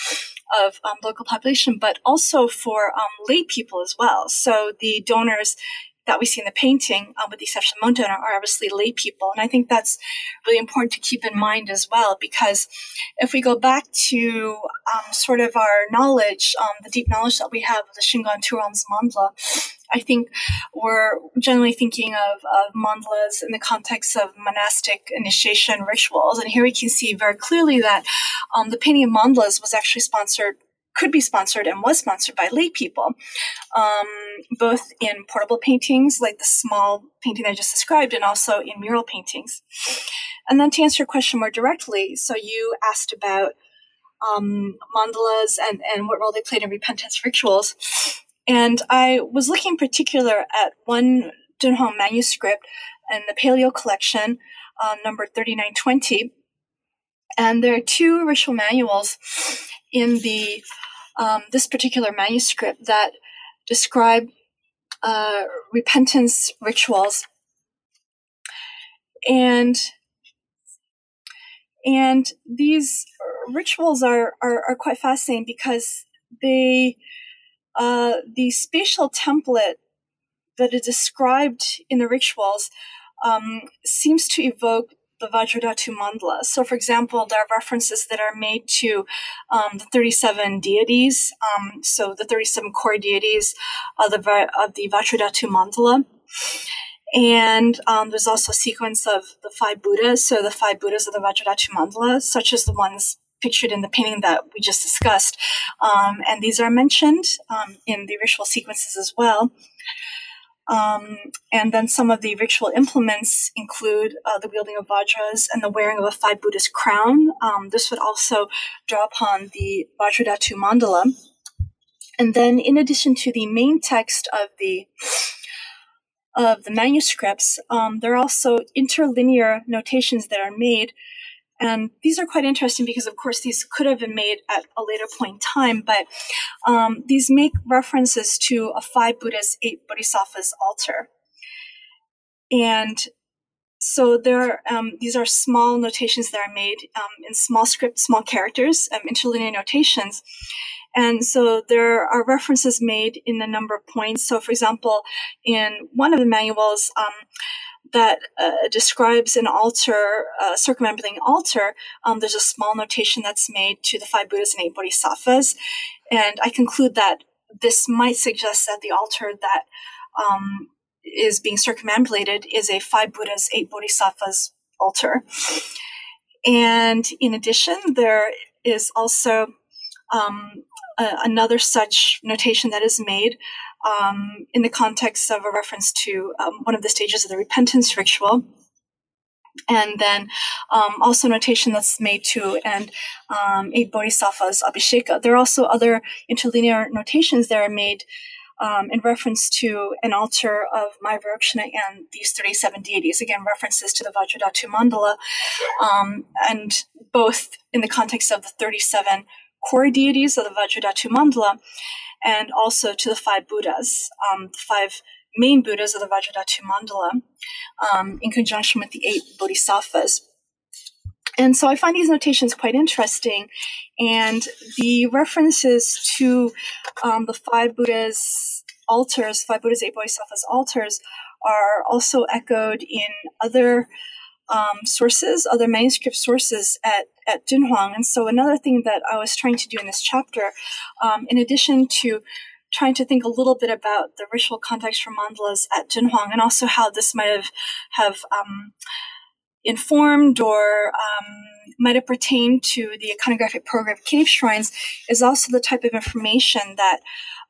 of um, local population, but also for um, lay people as well. So, the donors that we see in the painting, um, with the exception of monk donor, are obviously lay people. And I think that's really important to keep in mind as well, because if we go back to um, sort of our knowledge, um, the deep knowledge that we have of the Shingon two realms mandala, I think we're generally thinking of, of mandalas in the context of monastic initiation rituals. And here we can see very clearly that um, the painting of mandalas was actually sponsored could be sponsored and was sponsored by lay people, um, both in portable paintings like the small painting I just described, and also in mural paintings. And then to answer your question more directly, so you asked about um, mandalas and, and what role they played in repentance rituals. And I was looking in particular at one Dunhuang manuscript in the Pelliot collection, uh, number 3920. And there are two ritual manuals in the um, this particular manuscript that describe uh, repentance rituals. And and these rituals are, are, are quite fascinating because they uh, the spatial template that is described in the rituals um, seems to evoke the Vajradhatu mandala. So, for example, there are references that are made to um, the 37 deities, um, so the 37 core deities of the, of the Vajradhatu mandala. And um, there's also a sequence of the five Buddhas, so the five Buddhas of the Vajradhatu mandala, such as the ones pictured in the painting that we just discussed. Um, and these are mentioned um, in the ritual sequences as well. Um, and then some of the ritual implements include uh, the wielding of vajras and the wearing of a five Buddhist crown. Um, this would also draw upon the Vajradhatu mandala. And then, in addition to the main text of the of the manuscripts, um, there are also interlinear notations that are made and these are quite interesting because, of course, these could have been made at a later point in time, but um, these make references to a five Buddhas, eight Bodhisattvas altar. And so there um, these are small notations that are made um, in small script, small characters, um, interlinear notations. And so there are references made in a number of points. So, for example, in one of the manuals, um, that uh, describes an altar, uh, circumambulating altar, um, there's a small notation that's made to the five Buddhas and eight Bodhisattvas. And I conclude that this might suggest that the altar that um, is being circumambulated is a five Buddhas, eight Bodhisattvas altar. And in addition, there is also um, another such notation that is made um, in the context of a reference to um, one of the stages of the repentance ritual. And then um, also notation that's made to and um, eight bodhisattvas abhisheka. There are also other interlinear notations that are made um, in reference to an altar of Mahavairochana and these 37 deities. Again, references to the Vajradhatu mandala, um, and both in the context of the 37 core deities of the Vajradhatu mandala and also to the five Buddhas, um, the five main Buddhas of the Vajradhatu Mandala, um, in conjunction with the eight Bodhisattvas. And so I find these notations quite interesting. And the references to um, the five Buddhas altars, five Buddhas, eight Bodhisattvas altars, are also echoed in other um, sources, other manuscript sources at, at Dunhuang. And so another thing that I was trying to do in this chapter, um, in addition to trying to think a little bit about the ritual context for mandalas at Dunhuang and also how this might have, have um, informed or um, might have pertained to the iconographic program of cave shrines is also the type of information that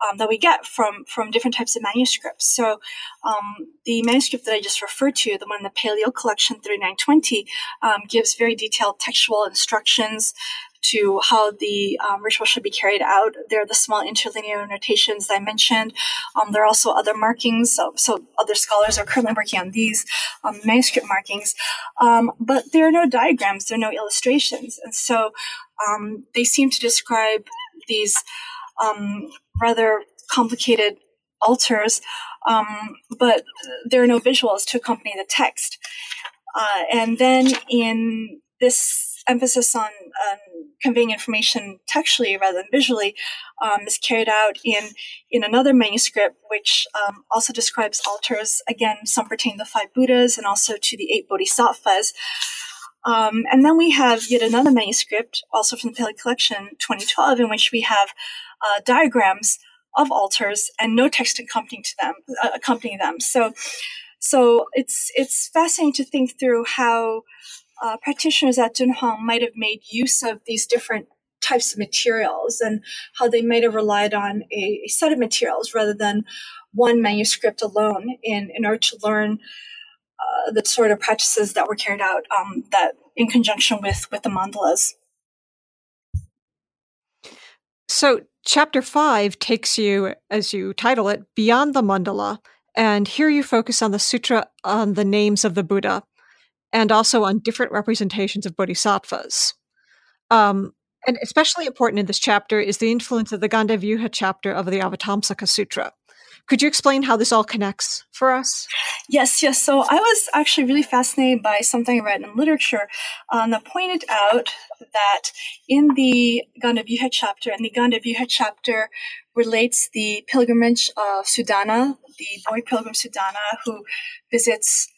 um, that we get from from different types of manuscripts. So um, the manuscript that I just referred to, the one in the Pelliot collection 3920, um, gives very detailed textual instructions to how the um, ritual should be carried out. There are the small interlinear notations I mentioned. Um, there are also other markings. So, so, other scholars are currently working on these um, manuscript markings. Um, but there are no diagrams, there are no illustrations. And so um, they seem to describe these um, rather complicated altars, but there are no visuals to accompany the text. Uh, and then in this emphasis on um, conveying information textually rather than visually um, is carried out in in another manuscript, which um, also describes altars. Again, some pertain to the five Buddhas and also to the eight Bodhisattvas. Um, and then we have yet another manuscript, also from the Pelliot Collection, 2012, in which we have uh, diagrams of altars and no text accompanying to them, uh, accompanying them. So, so it's it's fascinating to think through how uh, practitioners at Dunhuang might have made use of these different types of materials and how they might have relied on a, a set of materials rather than one manuscript alone in, in order to learn uh, the sort of practices that were carried out um, that in conjunction with with the mandalas. So, chapter five takes you, as you title it, beyond the mandala, and here you focus on the sutra on the names of the Buddha, and also on different representations of bodhisattvas. Um, and especially important in this chapter is the influence of the Gandavyuha chapter of the Avatamsaka Sutra. Could you explain how this all connects for us? Yes, yes. So I was actually really fascinated by something I read in literature um, that pointed out that in the Gandavyuha chapter, and the Gandavyuha chapter relates the pilgrimage of Sudhana, the boy pilgrim Sudhana, who visits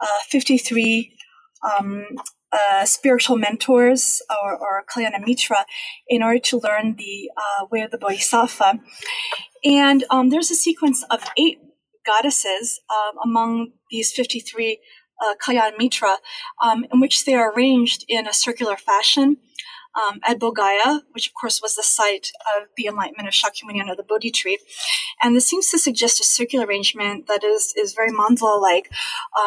uh, 53 um, uh, spiritual mentors or, or Kalyana Mitra in order to learn the uh, way of the Bodhisattva. And um, there's a sequence of eight goddesses um, among these 53 uh, Kalyana Mitra um, in which they are arranged in a circular fashion um, at Bodhgaya, which of course was the site of the enlightenment of Shakyamuni under the Bodhi tree. And this seems to suggest a circular arrangement that is, is very mandala like,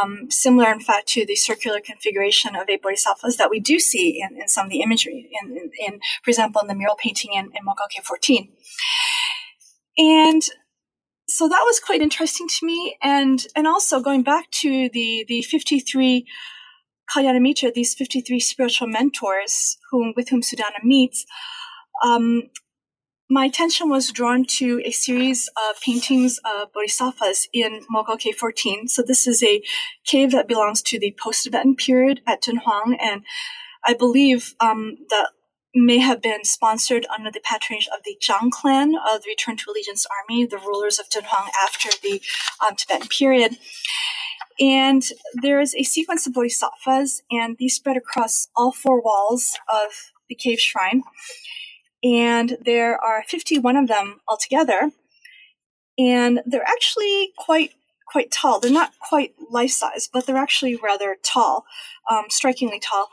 um, similar in fact to the circular configuration of eight bodhisattvas that we do see in, in some of the imagery, in, in, in, for example, in the mural painting in, in Mogao Cave 14. And so that was quite interesting to me. And, and also going back to the, the 53 Kalyana Mitra, these 53 spiritual mentors whom, with whom Sudhana meets, um, my attention was drawn to a series of paintings of bodhisattvas in Mogao Cave 14. So this is a cave that belongs to the post-Tibetan period at Dunhuang, and I believe um, that may have been sponsored under the patronage of the Zhang clan of the Return to Allegiance Army, the rulers of Dunhuang after the um, Tibetan period. And there is a sequence of bodhisattvas, and these spread across all four walls of the cave shrine. And there are 51 of them altogether. And they're actually quite quite tall. They're not quite life size, but they're actually rather tall, um, strikingly tall.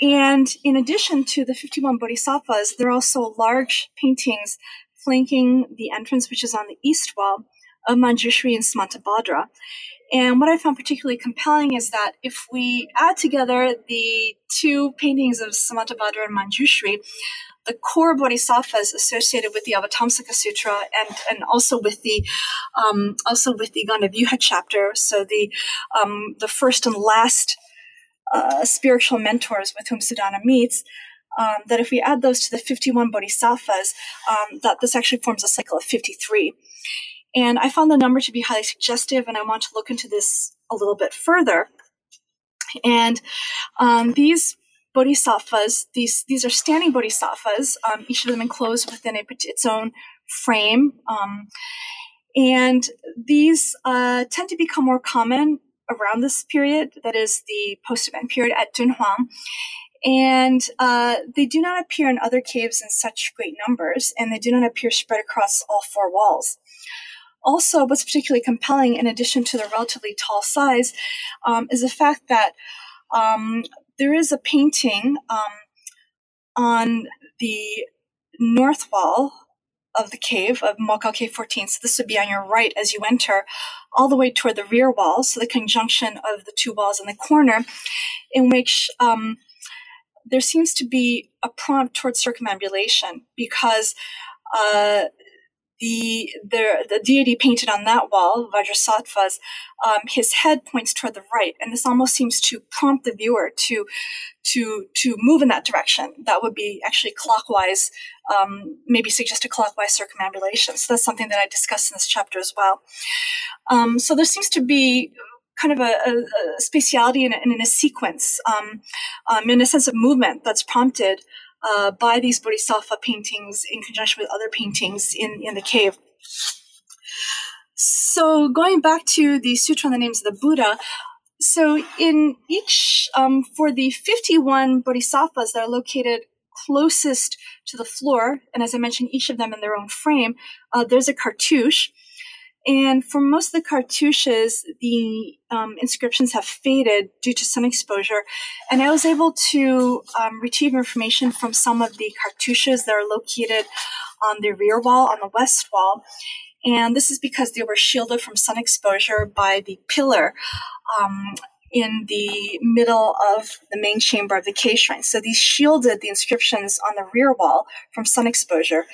And in addition to the 51 bodhisattvas, there are also large paintings flanking the entrance, which is on the east wall of Manjushri and Samantabhadra. And what I found particularly compelling is that if we add together the two paintings of Samantabhadra and Manjushri, the core bodhisattvas associated with the Avatamsaka Sutra and, and also with the um, also with the Gandavyuha chapter, so the um, the first and last uh, spiritual mentors with whom Sudhana meets, um, that if we add those to the 51 bodhisattvas, um, that this actually forms a cycle of 53. And I found the number to be highly suggestive, and I want to look into this a little bit further. And um, these bodhisattvas, these these are standing bodhisattvas, um, each of them enclosed within a, its own frame. Um, and these uh, tend to become more common around this period, that is the post-Tibetan period at Dunhuang. And uh, they do not appear in other caves in such great numbers, and they do not appear spread across all four walls. Also, what's particularly compelling, in addition to the relatively tall size, um, is the fact that um, there is a painting um, on the north wall of the cave of Mogao Cave 14. So this would be on your right as you enter, all the way toward the rear wall, so the conjunction of the two walls in the corner, in which um, there seems to be a prompt towards circumambulation because uh, the, the, the deity painted on that wall, Vajrasattva's, um, his head points toward the right, and this almost seems to prompt the viewer to to to move in that direction. That would be actually clockwise, um, maybe suggest a clockwise circumambulation. So that's something that I discuss in this chapter as well. Um, so there seems to be kind of a, a, a spatiality and, in a sequence, um, um, in a sense of movement that's prompted uh, by these bodhisattva paintings in conjunction with other paintings in, in the cave. So going back to the Sutra on the names of the Buddha, so in each, um, for the 51 bodhisattvas that are located closest to the floor, and as I mentioned, each of them in their own frame, uh, there's a cartouche. And for most of the cartouches, the um, inscriptions have faded due to sun exposure. And I was able to um, retrieve information from some of the cartouches that are located on the rear wall, on the west wall. And this is because they were shielded from sun exposure by the pillar um, in the middle of the main chamber of the K shrine. So these shielded the inscriptions on the rear wall from sun exposure.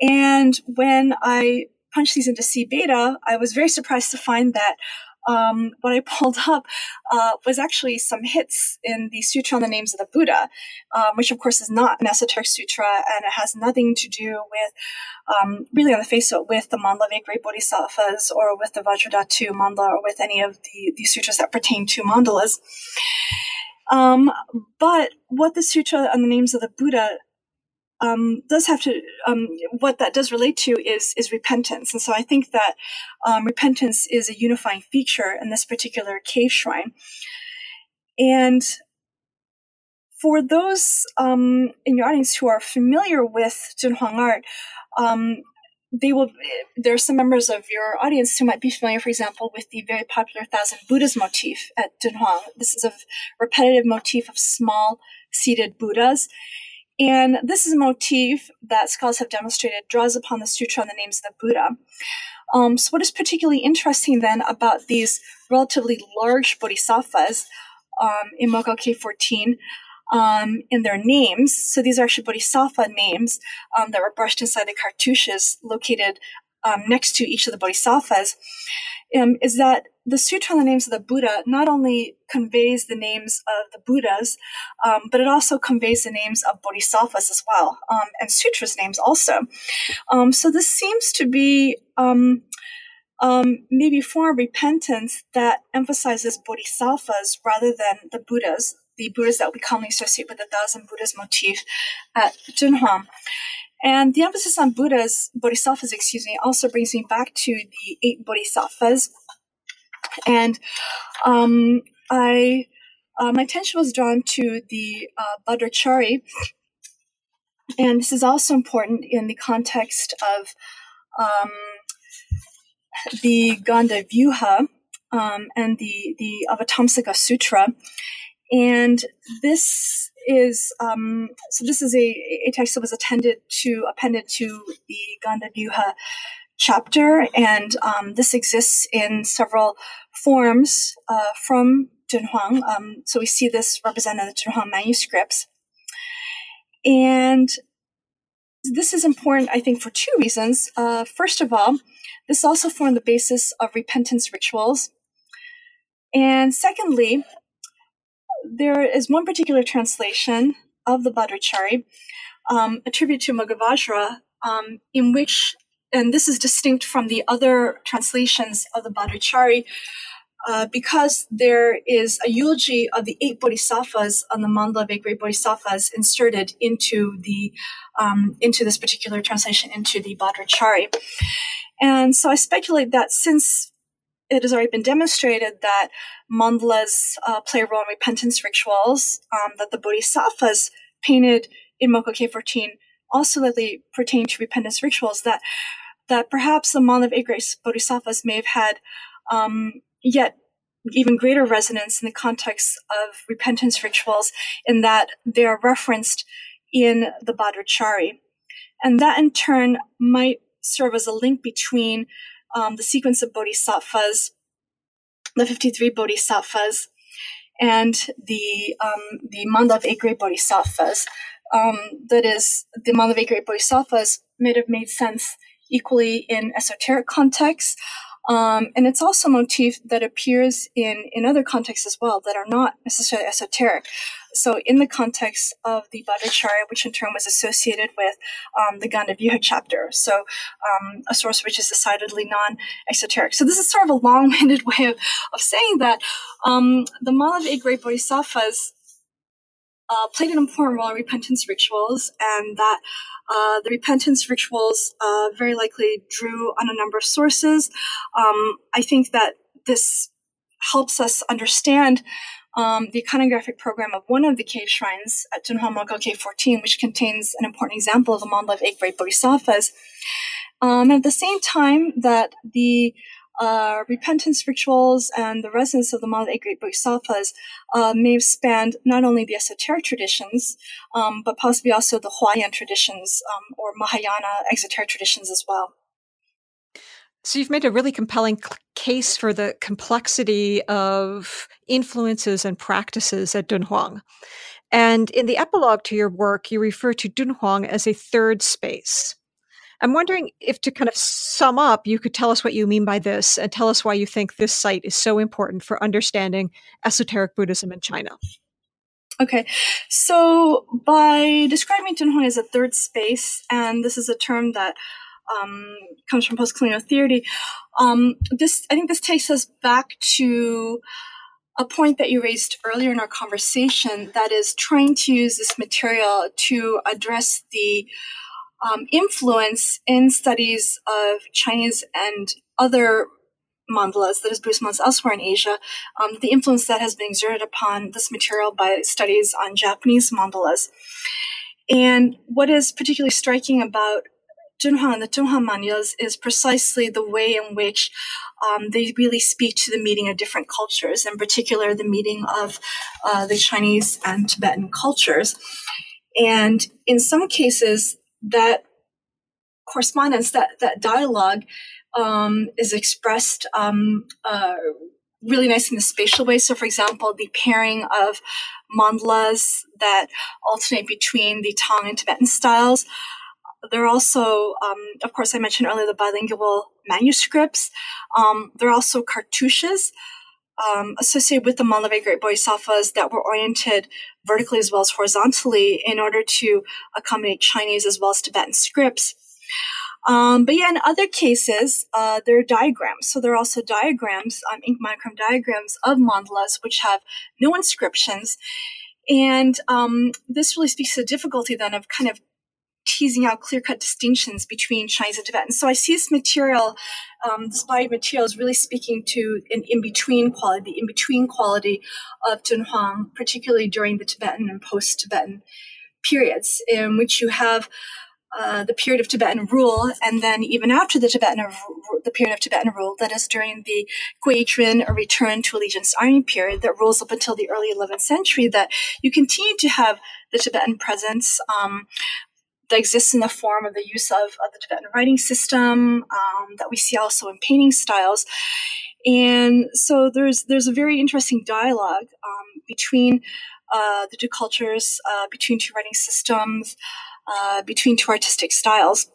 And when I punched these into CBETA, I was very surprised to find that um, what I pulled up uh, was actually some hits in the Sutra on the Names of the Buddha, um, which of course is not an esoteric sutra and it has nothing to do with, um, really on the face of it, with the Mandala of Great Bodhisattvas or with the Vajradhatu mandala or with any of the, the sutras that pertain to mandalas. Um, but what the Sutra on the Names of the Buddha um, does have to um, what that does relate to is is repentance, and so I think that um, repentance is a unifying feature in this particular cave shrine. And for those um, in your audience who are familiar with Dunhuang art, um, they will. There are some members of your audience who might be familiar, for example, with the very popular Thousand Buddhas motif at Dunhuang. This is a repetitive motif of small seated Buddhas. And this is a motif that scholars have demonstrated draws upon the sutra on the names of the Buddha. Um, so, what is particularly interesting then about these relatively large bodhisattvas um, in Mogao Cave 14 um, in their names? So, these are actually bodhisattva names um, that were brushed inside the cartouches located um, next to each of the bodhisattvas. Um, is that the Sutra on the names of the Buddha not only conveys the names of the Buddhas, um, but it also conveys the names of bodhisattvas as well, um, and sutras names also. Um, so this seems to be um, um, maybe form of repentance that emphasizes bodhisattvas rather than the Buddhas, the Buddhas that we commonly associate with the thousand Buddhas motif at Dunhuang. And the emphasis on Buddhas, bodhisattvas, excuse me, also brings me back to the eight bodhisattvas and um, I uh, my attention was drawn to the uh, Bhadrachari, and this is also important in the context of um, the Gandavyuha um, and the the Avatamsaka Sutra, and this is um, so this is a, a text that was attended to appended to the Gandavyuha chapter, and um, this exists in several forms uh, from Dunhuang. Um, so we see this represented in the Dunhuang manuscripts. And this is important, I think, for two reasons. Uh, first of all, this also formed the basis of repentance rituals. And secondly, there is one particular translation of the Bhadrachari um, attributed to Amoghavajra, um, in which and this is distinct from the other translations of the Bhadrachari, uh, because there is a eulogy of the eight bodhisattvas on the mandala of eight great bodhisattvas inserted into the um, into this particular translation into the Bhadrachari. And so I speculate that since it has already been demonstrated that mandalas uh, play a role in repentance rituals, um, that the bodhisattvas painted in Mogao Cave 14 also likely pertain to repentance rituals, that that perhaps the of eight bodhisattvas may have had um, yet even greater resonance in the context of repentance rituals, in that they are referenced in the Bhadrachari. And that in turn might serve as a link between um, the sequence of bodhisattvas, the 53 bodhisattvas, and the um, the great bodhisattvas. Um, that is, the eight bodhisattvas may have made sense equally in esoteric contexts. Um, and it's also a motif that appears in, in other contexts as well that are not necessarily esoteric. So, in the context of the Bhadrachari, which in turn was associated with um, the Gandavyuha chapter, so um, a source which is decidedly non esoteric. So, this is sort of a long winded way of, of saying that um, the Mala of Eight Great Bodhisattvas uh, played an important role in repentance rituals, and that uh, the repentance rituals uh, very likely drew on a number of sources. Um, I think that this helps us understand um, the iconographic program of one of the cave shrines at Dunhuang Mogao Cave 14, which contains an important example of the mandala of eight great bodhisattvas. Um, at the same time that the uh, repentance rituals and the residence of the Malay Great Bodhisattvas uh, may have spanned not only the esoteric traditions, um, but possibly also the Huayan traditions um, or Mahayana exoteric traditions as well. So you've made a really compelling case for the complexity of influences and practices at Dunhuang. And in the epilogue to your work, you refer to Dunhuang as a third space. I'm wondering if to kind of sum up, you could tell us what you mean by this and tell us why you think this site is so important for understanding esoteric Buddhism in China. Okay, so by describing Dunhuang as a third space, and this is a term that um, comes from post-colonial theory, um, this I think this takes us back to a point that you raised earlier in our conversation that is trying to use this material to address the um, influence in studies of Chinese and other mandalas, that is Buddhist mandalas elsewhere in Asia, um, the influence that has been exerted upon this material by studies on Japanese mandalas. And what is particularly striking about Dunhuang and the Dunhuang mandalas is precisely the way in which um, they really speak to the meeting of different cultures, in particular the meeting of uh, the Chinese and Tibetan cultures. And in some cases, that correspondence, that that dialogue, um, is expressed um, uh, really nice in the spatial way. So, for example, the pairing of mandalas that alternate between the Tang and Tibetan styles. There are also, um, of course, I mentioned earlier the bilingual manuscripts. Um, there are also cartouches um, associated with the Mandalay Great Bodhisattvas that were oriented vertically as well as horizontally in order to accommodate Chinese as well as Tibetan scripts. Um, but yeah, in other cases, uh, there are diagrams. So there are also diagrams, um, ink monochrome diagrams of mandalas, which have no inscriptions. And um, this really speaks to the difficulty then of kind of teasing out clear cut distinctions between Chinese and Tibetan. So I see this material, um, this body of material is really speaking to an in between quality, the in between quality of Dunhuang, particularly during the Tibetan and post Tibetan periods, in which you have uh, the period of Tibetan rule, and then even after the Tibetan the period of Tibetan rule, that is during the Guiyijun or return to allegiance army period that rules up until the early 11th century, that you continue to have the Tibetan presence, um, that exists in the form of the use of, of the Tibetan writing system um, that we see also in painting styles. And so there's there's a very interesting dialogue um, between uh, the two cultures, uh, between two writing systems, uh, between two artistic styles.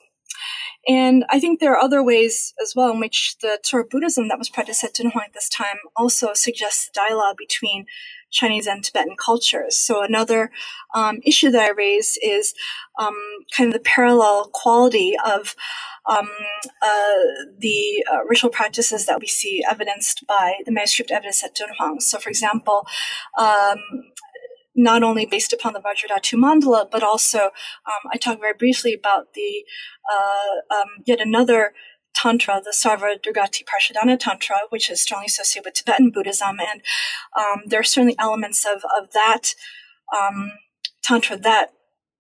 And I think there are other ways as well in which the Torah Buddhism that was practiced at Dunhuang at this time also suggests dialogue between Chinese and Tibetan cultures. So another um, issue that I raise is um, kind of the parallel quality of um, uh, the uh, ritual practices that we see evidenced by the manuscript evidence at Dunhuang. So, for example, um, not only based upon the Vajradhatu mandala, but also um, I talk very briefly about the uh, um, yet another Tantra, the Sarva Durgati Parishodhana Tantra, which is strongly associated with Tibetan Buddhism. And um, there are certainly elements of, of that um, Tantra, that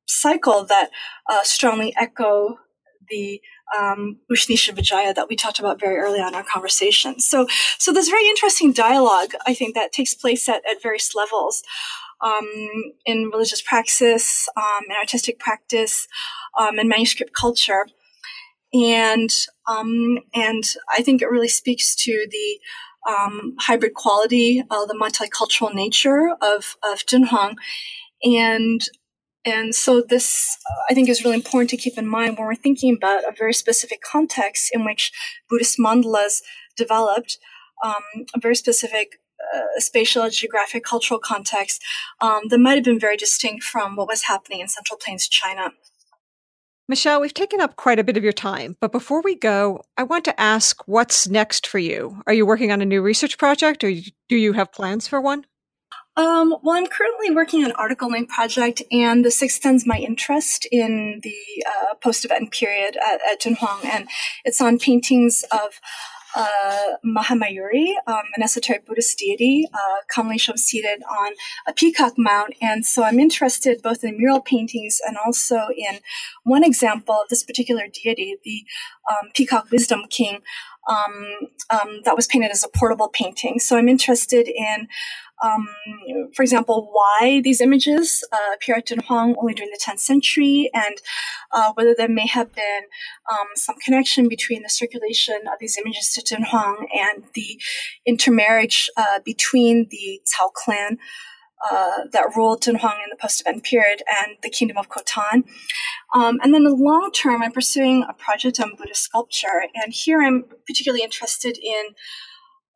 cycle that uh, strongly echo the um, Ushnisha Vijaya that we talked about very early on in our conversation. So, so there's very interesting dialogue, I think, that takes place at, at various levels. Um, in religious practice, um, in artistic practice, um, in manuscript culture and um, and I think it really speaks to the um, hybrid quality, uh, the multicultural nature of of Dunhuang, and and so this I think is really important to keep in mind when we're thinking about a very specific context in which Buddhist mandalas developed, um, a very specific uh, spatial, geographic, cultural context um, that might have been very distinct from what was happening in Central Plains China. Michelle, we've taken up quite a bit of your time, but before we go, I want to ask what's next for you? Are you working on a new research project or do you have plans for one? Um, well, I'm currently working on an article length project, and this extends my interest in the uh, post Tibetan period at, at Dunhuang, and it's on paintings of uh, Mahamayuri, um, an esoteric Buddhist deity, uh, commonly shown seated on a peacock mount. And so I'm interested both in mural paintings and also in one example of this particular deity, the um, Peacock Wisdom King, um, um, that was painted as a portable painting. So I'm interested in um, for example, why these images uh, appear at Dunhuang only during the 10th century, and uh, whether there may have been um, some connection between the circulation of these images to Dunhuang and the intermarriage uh, between the Cao clan. Uh, that ruled Dunhuang in the post-event period and the kingdom of Khotan. Um, and then the long term, I'm pursuing a project on Buddhist sculpture, and here I'm particularly interested in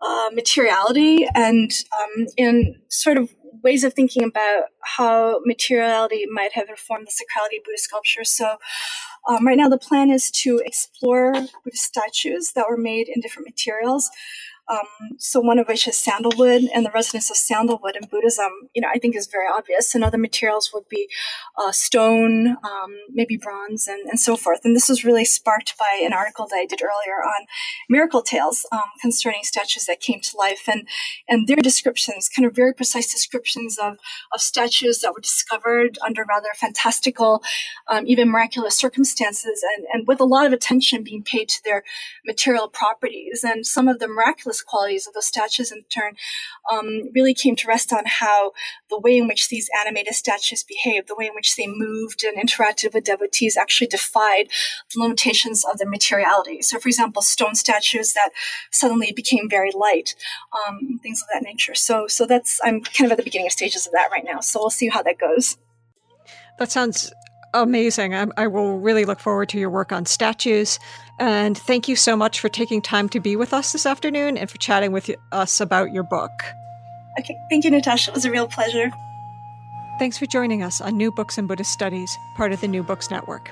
uh, materiality and um, in sort of ways of thinking about how materiality might have informed the sacrality of Buddhist sculpture. So, um, right now, the plan is to explore Buddhist statues that were made in different materials. Um, so one of which is sandalwood, and the resonance of sandalwood in Buddhism, you know, I think is very obvious. And other materials would be uh, stone, um, maybe bronze, and, and so forth. And this was really sparked by an article that I did earlier on miracle tales um, concerning statues that came to life, and and their descriptions, kind of very precise descriptions of of statues that were discovered under rather fantastical, um, even miraculous circumstances, and and with a lot of attention being paid to their material properties, and some of the miraculous qualities of those statues in turn um, really came to rest on how the way in which these animated statues behaved, the way in which they moved and interacted with devotees actually defied the limitations of their materiality. So, for example, stone statues that suddenly became very light, um, things of that nature. So, so that's I'm kind of at the beginning of stages of that right now. So we'll see how that goes. That sounds amazing. I, I, will really look forward to your work on statues. And thank you so much for taking time to be with us this afternoon and for chatting with us about your book. Okay, thank you, Natasha. It was a real pleasure. Thanks for joining us on New Books in Buddhist Studies, part of the New Books Network.